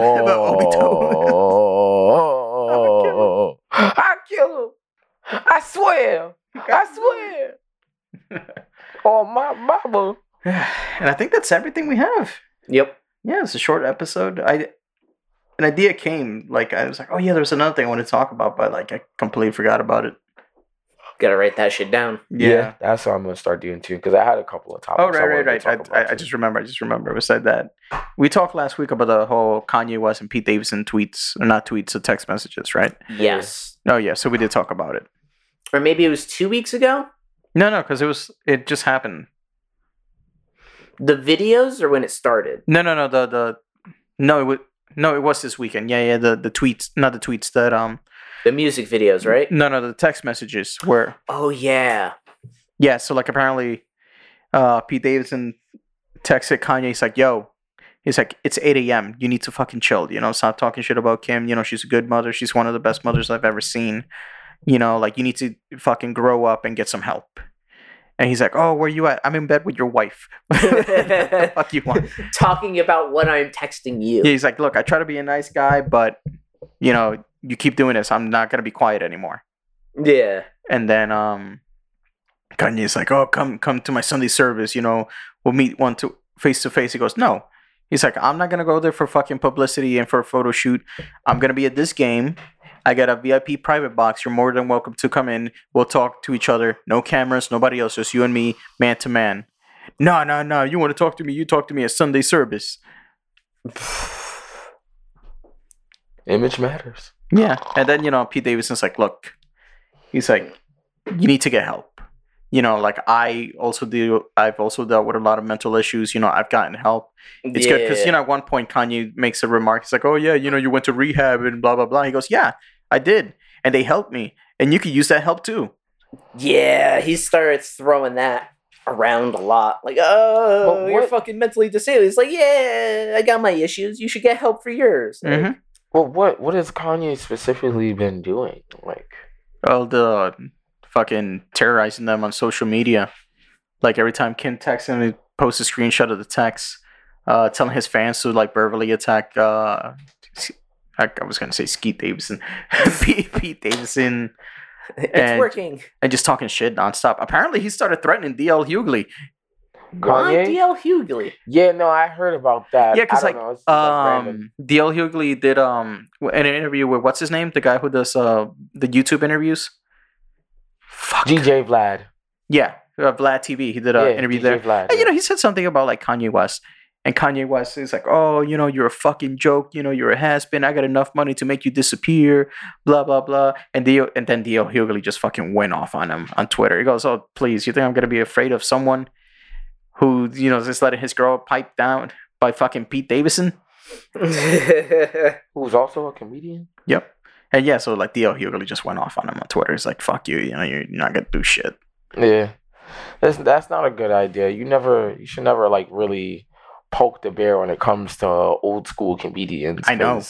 S4: I kill him. I swear. I swear. Oh my mama.
S1: And I think that's everything we have.
S2: Yep.
S1: Yeah, it's a short episode. I an idea came like I was like, oh yeah, there's another thing I want to talk about, but like I completely forgot about it.
S2: Gotta write that shit down.
S4: Yeah. that's what I'm gonna start doing too. Because I had a couple of topics.
S1: Oh
S4: I
S1: right, right, right. I, I, I just remember. I just remember. We said that we talked last week about the whole Kanye West and Pete Davidson tweets, or not tweets, the text messages, right?
S2: Yes.
S1: Oh yeah, so we did talk about it.
S2: Or maybe it was two weeks ago.
S1: No, no, because it was it just happened.
S2: The videos or when it started.
S1: No, no, no. The the no, it was no, it was this weekend. Yeah, yeah. The the tweets, not the tweets that um.
S2: The music videos, right?
S1: No, no, the text messages were
S2: Oh yeah.
S1: yeah. So like apparently, uh, Pete Davidson texted Kanye. He's like, "Yo." He's like, it's 8 a.m. You need to fucking chill. You know, stop talking shit about Kim. You know, she's a good mother. She's one of the best mothers I've ever seen. You know, like, you need to fucking grow up and get some help. And he's like, oh, where you at? I'm in bed with your wife. what the fuck you want?
S2: Talking about what I'm texting you.
S1: Yeah, he's like, look, I try to be a nice guy, but you know, you keep doing this, I'm not gonna be quiet anymore.
S2: Yeah.
S1: And then um Kanye's like, oh, come come to my Sunday service, you know, we'll meet one to face to face. He goes, no. He's like, I'm not gonna go there for fucking publicity and for a photo shoot. I'm gonna be at this game. I got a VIP private box. You're more than welcome to come in. We'll talk to each other. No cameras, nobody else, just you and me, man to man. No, no, no. You want to talk to me? You talk to me at Sunday service.
S4: Image matters.
S1: Yeah. And then, you know, Pete Davidson's like, look, he's like, you need to get help. You know, like I also do, I've also dealt with a lot of mental issues. You know, I've gotten help. It's good because, you know, at one point, Kanye makes a remark. He's like, oh, yeah, you know, you went to rehab and blah, blah, blah. He goes, yeah, I did. And they helped me. And you could use that help too.
S2: Yeah, he starts throwing that around a lot. Like, oh,
S4: But
S2: you're fucking mentally disabled. He's like, yeah, I got my issues. You should get help for yours. Like,
S1: Mhm.
S4: Well, what what has Kanye specifically been doing? Like,
S1: Oh, the fucking terrorizing them on social media. Like every time Kim texts him, he posts a screenshot of the text, uh, telling his fans to like verbally attack. Uh, I, I was gonna say Skeet Davidson, Pete, Pete Davidson,
S2: It's
S1: And-
S2: working.
S1: and just talking shit nonstop. Apparently, he started threatening DL Hughley.
S2: Why
S4: Kanye?
S2: DL Hughley?
S4: yeah, no, I heard about that.
S1: Yeah,
S4: because
S1: like,
S4: know, it's, like, random.
S1: Um, DL Hughley did um in an interview with what's his name, the guy who does uh the YouTube interviews. Fuck.
S4: DJ Vlad.
S1: Yeah, uh, Vlad TV. He did an
S4: yeah,
S1: interview
S4: DJ
S1: there.
S4: Vlad.
S1: And you know, he said something about like Kanye West. And Kanye West is like, oh, you know, you're a fucking joke. You know, you're a has been. I got enough money to make you disappear. Blah blah blah. And Dio, and then DL Hughley just fucking went off on him on Twitter. He goes, oh, please, you think I'm gonna be afraid of someone who you know just letting his girl pipe down by fucking Pete Davidson?
S4: who's also a comedian.
S1: Yep. And yeah, so like DL Hughley just went off on him on Twitter. He's like, fuck you. You know, you're not gonna do shit.
S4: Yeah, that's that's not a good idea. You never, you should never like really poke the bear when it comes to old school comedians.
S1: I know.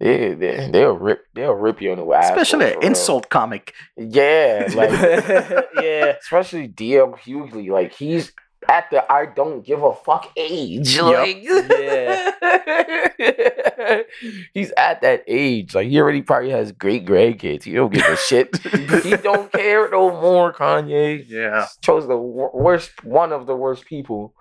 S4: They, they they'll rip they'll rip you in the ass.
S1: Especially an insult comic.
S4: Yeah, like
S2: yeah.
S4: especially DL Hughley, like he's at the I don't give a fuck age. Like he's at that age. Like he already probably has great grandkids. He don't give a shit. he don't care no more, Kanye.
S1: Yeah.
S4: Chose the worst one of the worst people.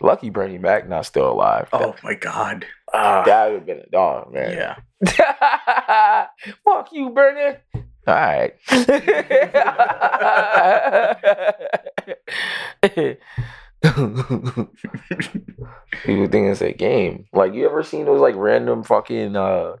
S4: Lucky Bernie Mac not still alive.
S1: Oh my god.
S2: Ah,
S4: That would have been a dog, man.
S1: Yeah.
S4: Fuck you, Bernie. All right. People think it's a game. Like you ever seen those like random fucking uh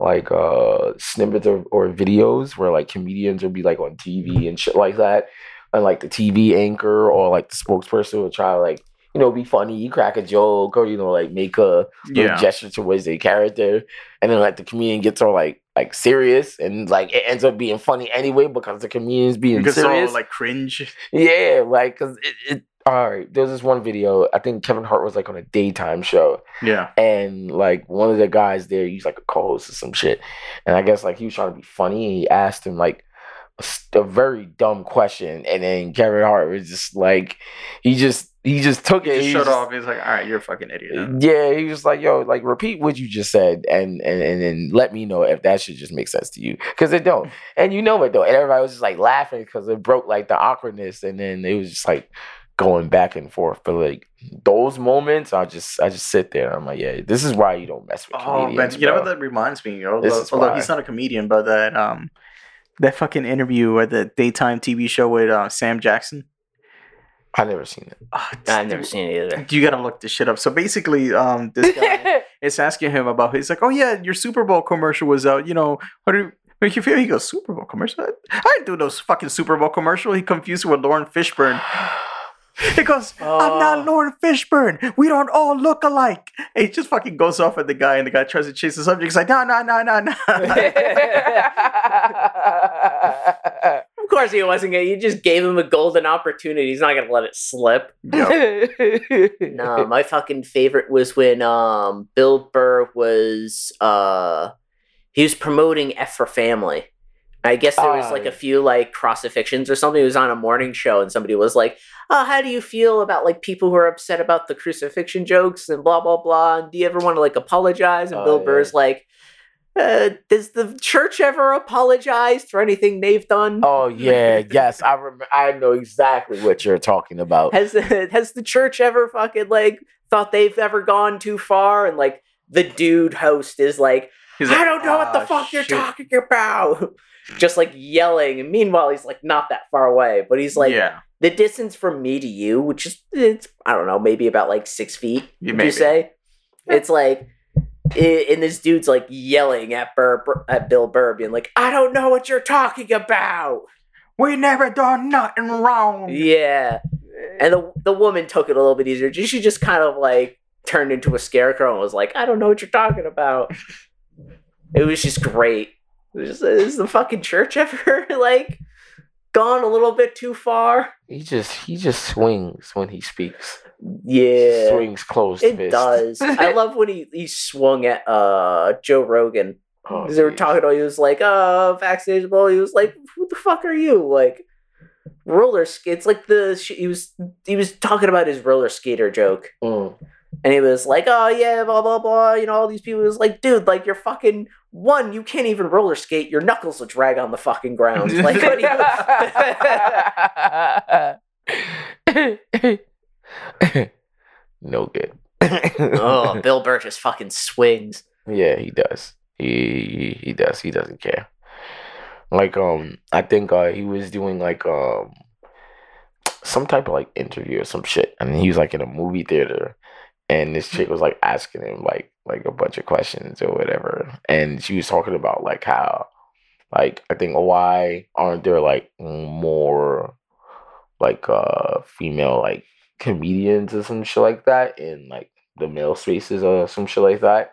S4: like uh snippets or, or videos where like comedians will be like on TV and shit like that, and like the TV anchor or like the spokesperson will try to like you know, be funny, you crack a joke, or you know, like make a
S1: Yeah.
S4: gesture towards their character, and then like the comedian gets all like like serious, and like it ends up being funny anyway because the comedian's being
S1: Because it's all like cringe.
S4: yeah, like because it, it. All right, there's this one video. I think Kevin Hart was like on a daytime show,
S1: Yeah.
S4: and like one of the guys there, he's like a co-host or some shit, and I guess like he was trying to be funny, and he asked him like a, very dumb question, and then Kevin Hart was just like, he just he just took it,
S1: He
S4: he
S1: shut
S4: just-
S1: off. He's like, all right, you're a fucking idiot.
S4: yeah, he was like, "Yo, like repeat what you just said, and and and then let me know if that should just make sense to you, because it don't, and you know it though." And everybody was just like laughing because it broke like the awkwardness, and then it was just like going back and forth. But like those moments, I just I just sit there. and I'm like, yeah, this is why you don't mess with
S1: Oh,
S4: comedians.
S1: man, you know what that reminds me?
S4: This
S1: Although, although he's not a comedian, but that um, that fucking interview at the daytime TV show with uh, Sam Jackson.
S4: I never seen it.
S1: Oh,
S2: I've never
S1: dude,
S2: seen it either.
S1: You gotta look this shit up. So basically, um, this guy is asking him about. He's like, "Oh yeah, your Super Bowl commercial was out. You know, how do you make you feel?" He goes, "Super Bowl commercial? I, I didn't do those fucking Super Bowl commercial." He confused it with Laurence Fishburne. He goes, "I'm
S2: Oh.
S1: not Laurence Fishburne. We don't all look alike." And he just fucking goes off at the guy, and the guy tries to chase the subject. He's like, "No, no, no, no, no."
S2: Of course he wasn't gonna. You just gave him a golden opportunity. He's not gonna let it slip. No, my fucking favorite was when um Bill Burr was uh he was promoting F for Family. I guess there was like a few like crucifixions or something. He was on a morning show and somebody was like, "Oh, how do you feel about like people who are upset about the crucifixion jokes and blah blah blah? And do you ever want to like apologize?" And
S4: Oh,
S2: Bill
S4: yeah.
S2: Burr's like, uh, "Does the church ever apologize for anything they've done?"
S4: oh yeah, yes, I remember. I know exactly what you're talking about.
S2: has has the church ever fucking like thought they've ever gone too far and like the dude host is like
S1: He's
S2: i don't know what the
S1: "Ah,
S2: fuck you're talking about just like yelling and meanwhile he's like not that far away but he's like
S1: yeah,
S2: the distance from me to you which is it's i don't know maybe about like six feet
S1: Yeah,
S2: would you say it's like i- and this dude's like yelling at Burr, Burr- at Bill Burr, being like, "I don't know what you're talking about."
S1: we never done nothing wrong.
S2: Yeah. And the the woman took it a little bit easier. She just kind of like turned into a scarecrow and was like, I don't know what you're talking about. it was just great. Just, is the fucking church ever like gone a little bit too far?
S4: He just he just swings when he speaks.
S2: Yeah.
S4: Swings closed
S2: It
S4: fist.
S2: does. I love when he, he swung at uh Joe Rogan.
S4: Oh,
S2: Because they were talking about he was like, uh, vaccinated. He was like, who the fuck are you? Like roller skates like the he was he was talking about his roller skater joke.
S4: Mm.
S2: And he was like, oh yeah, blah blah blah. You know, all these people He was like, dude, like you're fucking one, you can't even roller skate. Your knuckles will drag on the fucking ground. Like, what do you?
S4: no good.
S2: oh, Bill Burr just fucking swings.
S4: Yeah, he does. He he does. He doesn't care. Like um, I think uh he was doing like um some type of like interview or some shit, and he was like in a movie theater, and this chick was like asking him like like a bunch of questions or whatever, and she was talking about like how like I think why aren't there like more like uh female like comedians or some shit like that in like the male spaces or some shit like that?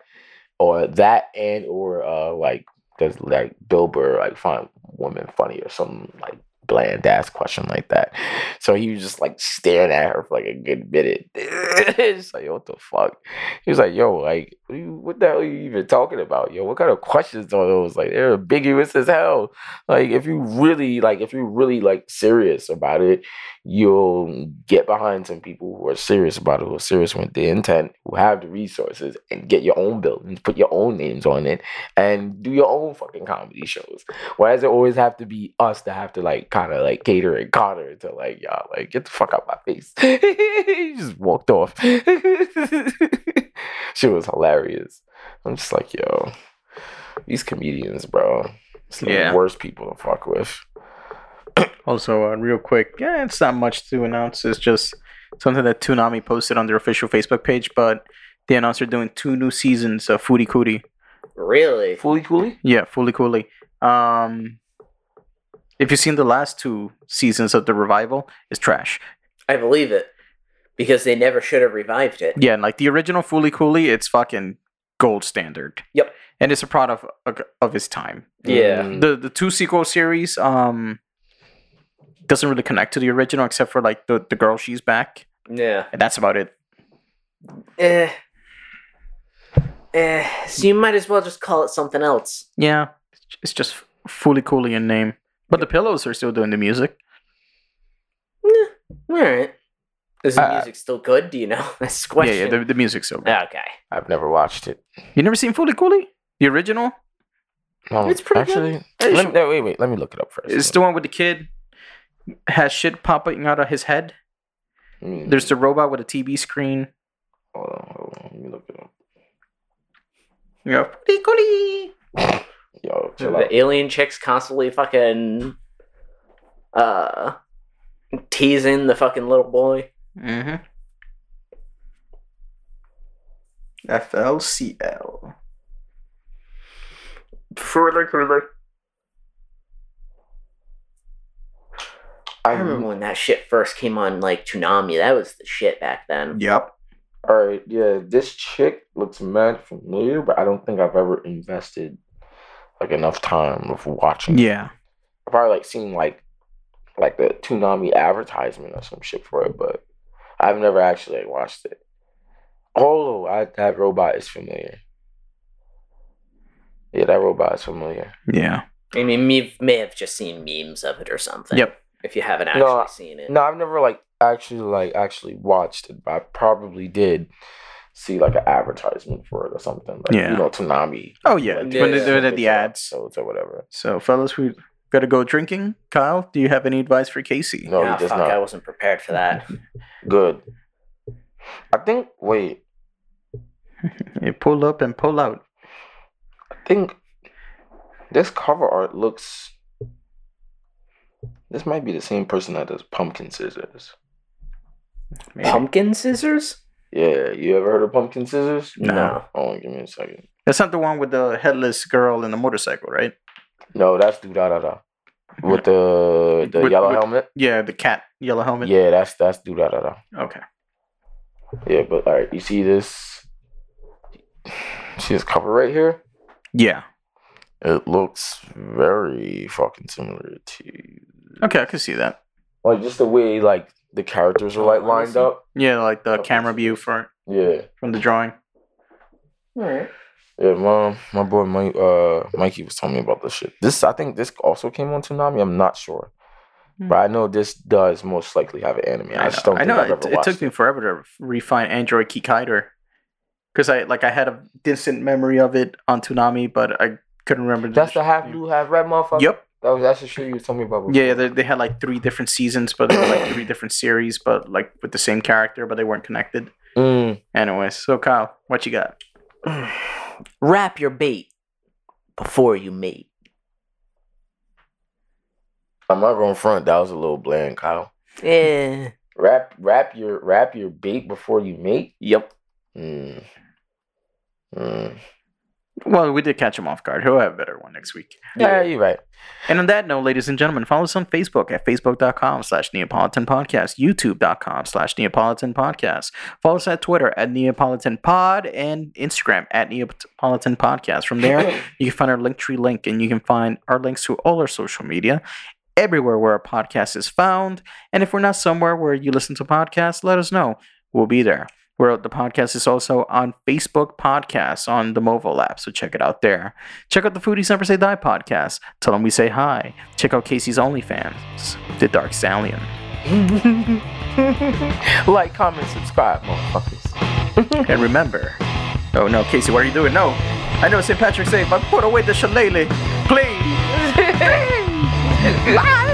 S4: Or that and or uh like does like Bill Burr like find women funny or some like bland ass question like that. So he was just like staring at her for like a good minute. it's like what the fuck? He was like, yo, like what, the hell are you even talking about? Yo, what kind of questions are those? Like they're ambiguous as hell. Like if you really like if you're really like serious about it, you'll get behind some people who are serious about it, who are serious with the intent, who have the resources, and get your own buildings, put your own names on it, and do your own fucking comedy shows. Why does it always have to be us that have to like kind of like cater and counter to like y'all like get the fuck out my face? he just walked off. she was hilarious. I'm just like, yo, these comedians, bro. It's the
S1: Yeah.
S4: worst people to fuck with.
S1: Also, uh, real quick, yeah, it's not much to announce. It's just something that Toonami posted on their official Facebook page, but they announced they're doing two new seasons of Fooly Cooly.
S2: Really?
S4: Fooly Cooly?
S1: Yeah, Fooly Cooly. Um, if you've seen the last two seasons of the revival, it's trash.
S2: I believe it. because they never should have revived it.
S1: Yeah, and like the original Fooly Cooly, it's fucking gold standard.
S2: Yep.
S1: And it's a product of, of his time.
S2: Yeah.
S4: Mm.
S1: The the two sequel series um doesn't really connect to the original except for like the, the girl she's back.
S2: Yeah.
S1: And that's about it.
S2: Eh. Eh. So you might as well just call it something else.
S1: Yeah. It's just Fooly Cooly in name. But the pillows are still doing the music. Yeah.
S2: All right. Is the
S4: Uh,
S2: music still good? Do you know? That's the question.
S1: Yeah, yeah, the, the music's so good.
S2: okay.
S4: I've never watched it.
S1: You never seen Fooly Cooly? The original?
S4: No,
S2: It's pretty good.
S4: actually. Let me, no, wait, wait. Let me look it up first.
S1: It's the one with the kid has shit popping out of his head.
S4: Mm,
S1: There's the robot with a TV screen.
S4: Hold on, hold on. Let me look it up.
S1: Yeah. Fooly
S4: Yo, chill out.
S2: The alien chicks constantly fucking uh teasing the fucking little boy.
S1: Mm-hmm. FLCL.
S2: Further, further. I remember when that shit first came on like Toonami. That was the shit back then.
S1: Yep.
S4: All right, yeah, this chick looks mad familiar, but I don't think I've ever invested like enough time of watching.
S1: Yeah.
S4: I've probably like seen like like the Toonami advertisement or some shit for it, but I've never actually like, watched it. Oh, I, that robot is familiar. Yeah, that robot is familiar.
S1: Yeah.
S2: I mean, me may have just seen memes of it or something.
S1: Yep.
S2: If you haven't actually
S4: No,
S2: seen it.
S4: No, I've never like actually like actually watched it, but I probably did see like an advertisement for it or something. Like,
S1: Yeah.
S4: you know, Toonami.
S1: Oh yeah.
S4: like,
S2: Yeah,
S1: when they
S2: yeah.
S1: do it at the ads.
S4: episodes or whatever.
S1: So fellas, we gotta go drinking. Kyle, do you have any advice for Casey?
S4: No,
S2: Ah,
S4: he does
S2: fuck,
S4: not.
S2: I wasn't prepared for that.
S4: Good. I think. Wait.
S1: You pull up and pull out.
S4: I think this cover art looks. This might be the same person that does pumpkin scissors.
S1: Maybe.
S2: Pumpkin scissors?
S4: Yeah, you ever heard of pumpkin scissors?
S1: No.
S4: Oh, give me a second.
S1: That's not the one with the headless girl and the motorcycle, right?
S4: No, that's Durarara. With the the
S1: With-
S4: yellow
S1: with-
S4: helmet.
S1: Yeah, the cat yellow helmet.
S4: Yeah, that's that's Durarara.
S1: Okay.
S4: Yeah, but all right, you see this? See this cover right here?
S1: Yeah.
S4: It looks very fucking similar to
S1: Okay, I can see that.
S4: like just the way like the characters are like lined up.
S1: Yeah, like the camera view for
S4: Yeah,
S1: from the drawing.
S2: Alright.
S4: yeah. My my boy Mike, uh, Mikey was telling me about this shit. This I think this also came on Toonami. I'm not sure,
S1: Hmm.
S4: but I know this does most likely have an anime. I, just don't
S1: I
S4: think
S1: know.
S4: I've
S1: It,
S4: ever
S1: it
S4: watched
S1: took me forever to refine Android Kikaider. Because I like I had a distant memory of it on Toonami, but I couldn't remember.
S4: That's the half blue, half red motherfucker.
S1: Yep.
S4: That was that's the shit you was telling me about. Before.
S1: Yeah, yeah, they, they had like three different seasons, but they were like three different series, but like with the same character, but they weren't connected.
S4: Mm.
S1: Anyways, so Kyle, what you got?
S2: Wrap your bait before you mate.
S4: I'm not going front. That was a little bland, Kyle.
S2: Yeah.
S4: Wrap wrap your wrap your bait before you mate.
S2: Yep.
S4: Mm. Mm.
S1: Well, we did catch him off guard. He'll have a better one next week.
S4: Yeah, you're right.
S1: And on that note, ladies and gentlemen, follow us on Facebook at facebook.com slash Neopolitan Podcast, youtube.com slash Neopolitan Podcast. Follow us at Twitter at Neopolitan Pod and Instagram at Neopolitan Podcast. From there, you can find our Linktree link and you can find our links to all our social media everywhere where a podcast is found. And if we're not somewhere where you listen to podcasts, let us know. We'll be there. Where the podcast is also on Facebook Podcasts on the mobile app, so check it out there. Check out the Foodies Never Say Die podcast. Tell them we say hi. Check out Casey's OnlyFans, The Dark Stallion.
S4: like, comment, subscribe, motherfuckers.
S1: And remember, oh no, Casey, what are you doing? No, I know St. Patrick's Day, but put away the shillelagh, please.
S4: Bye.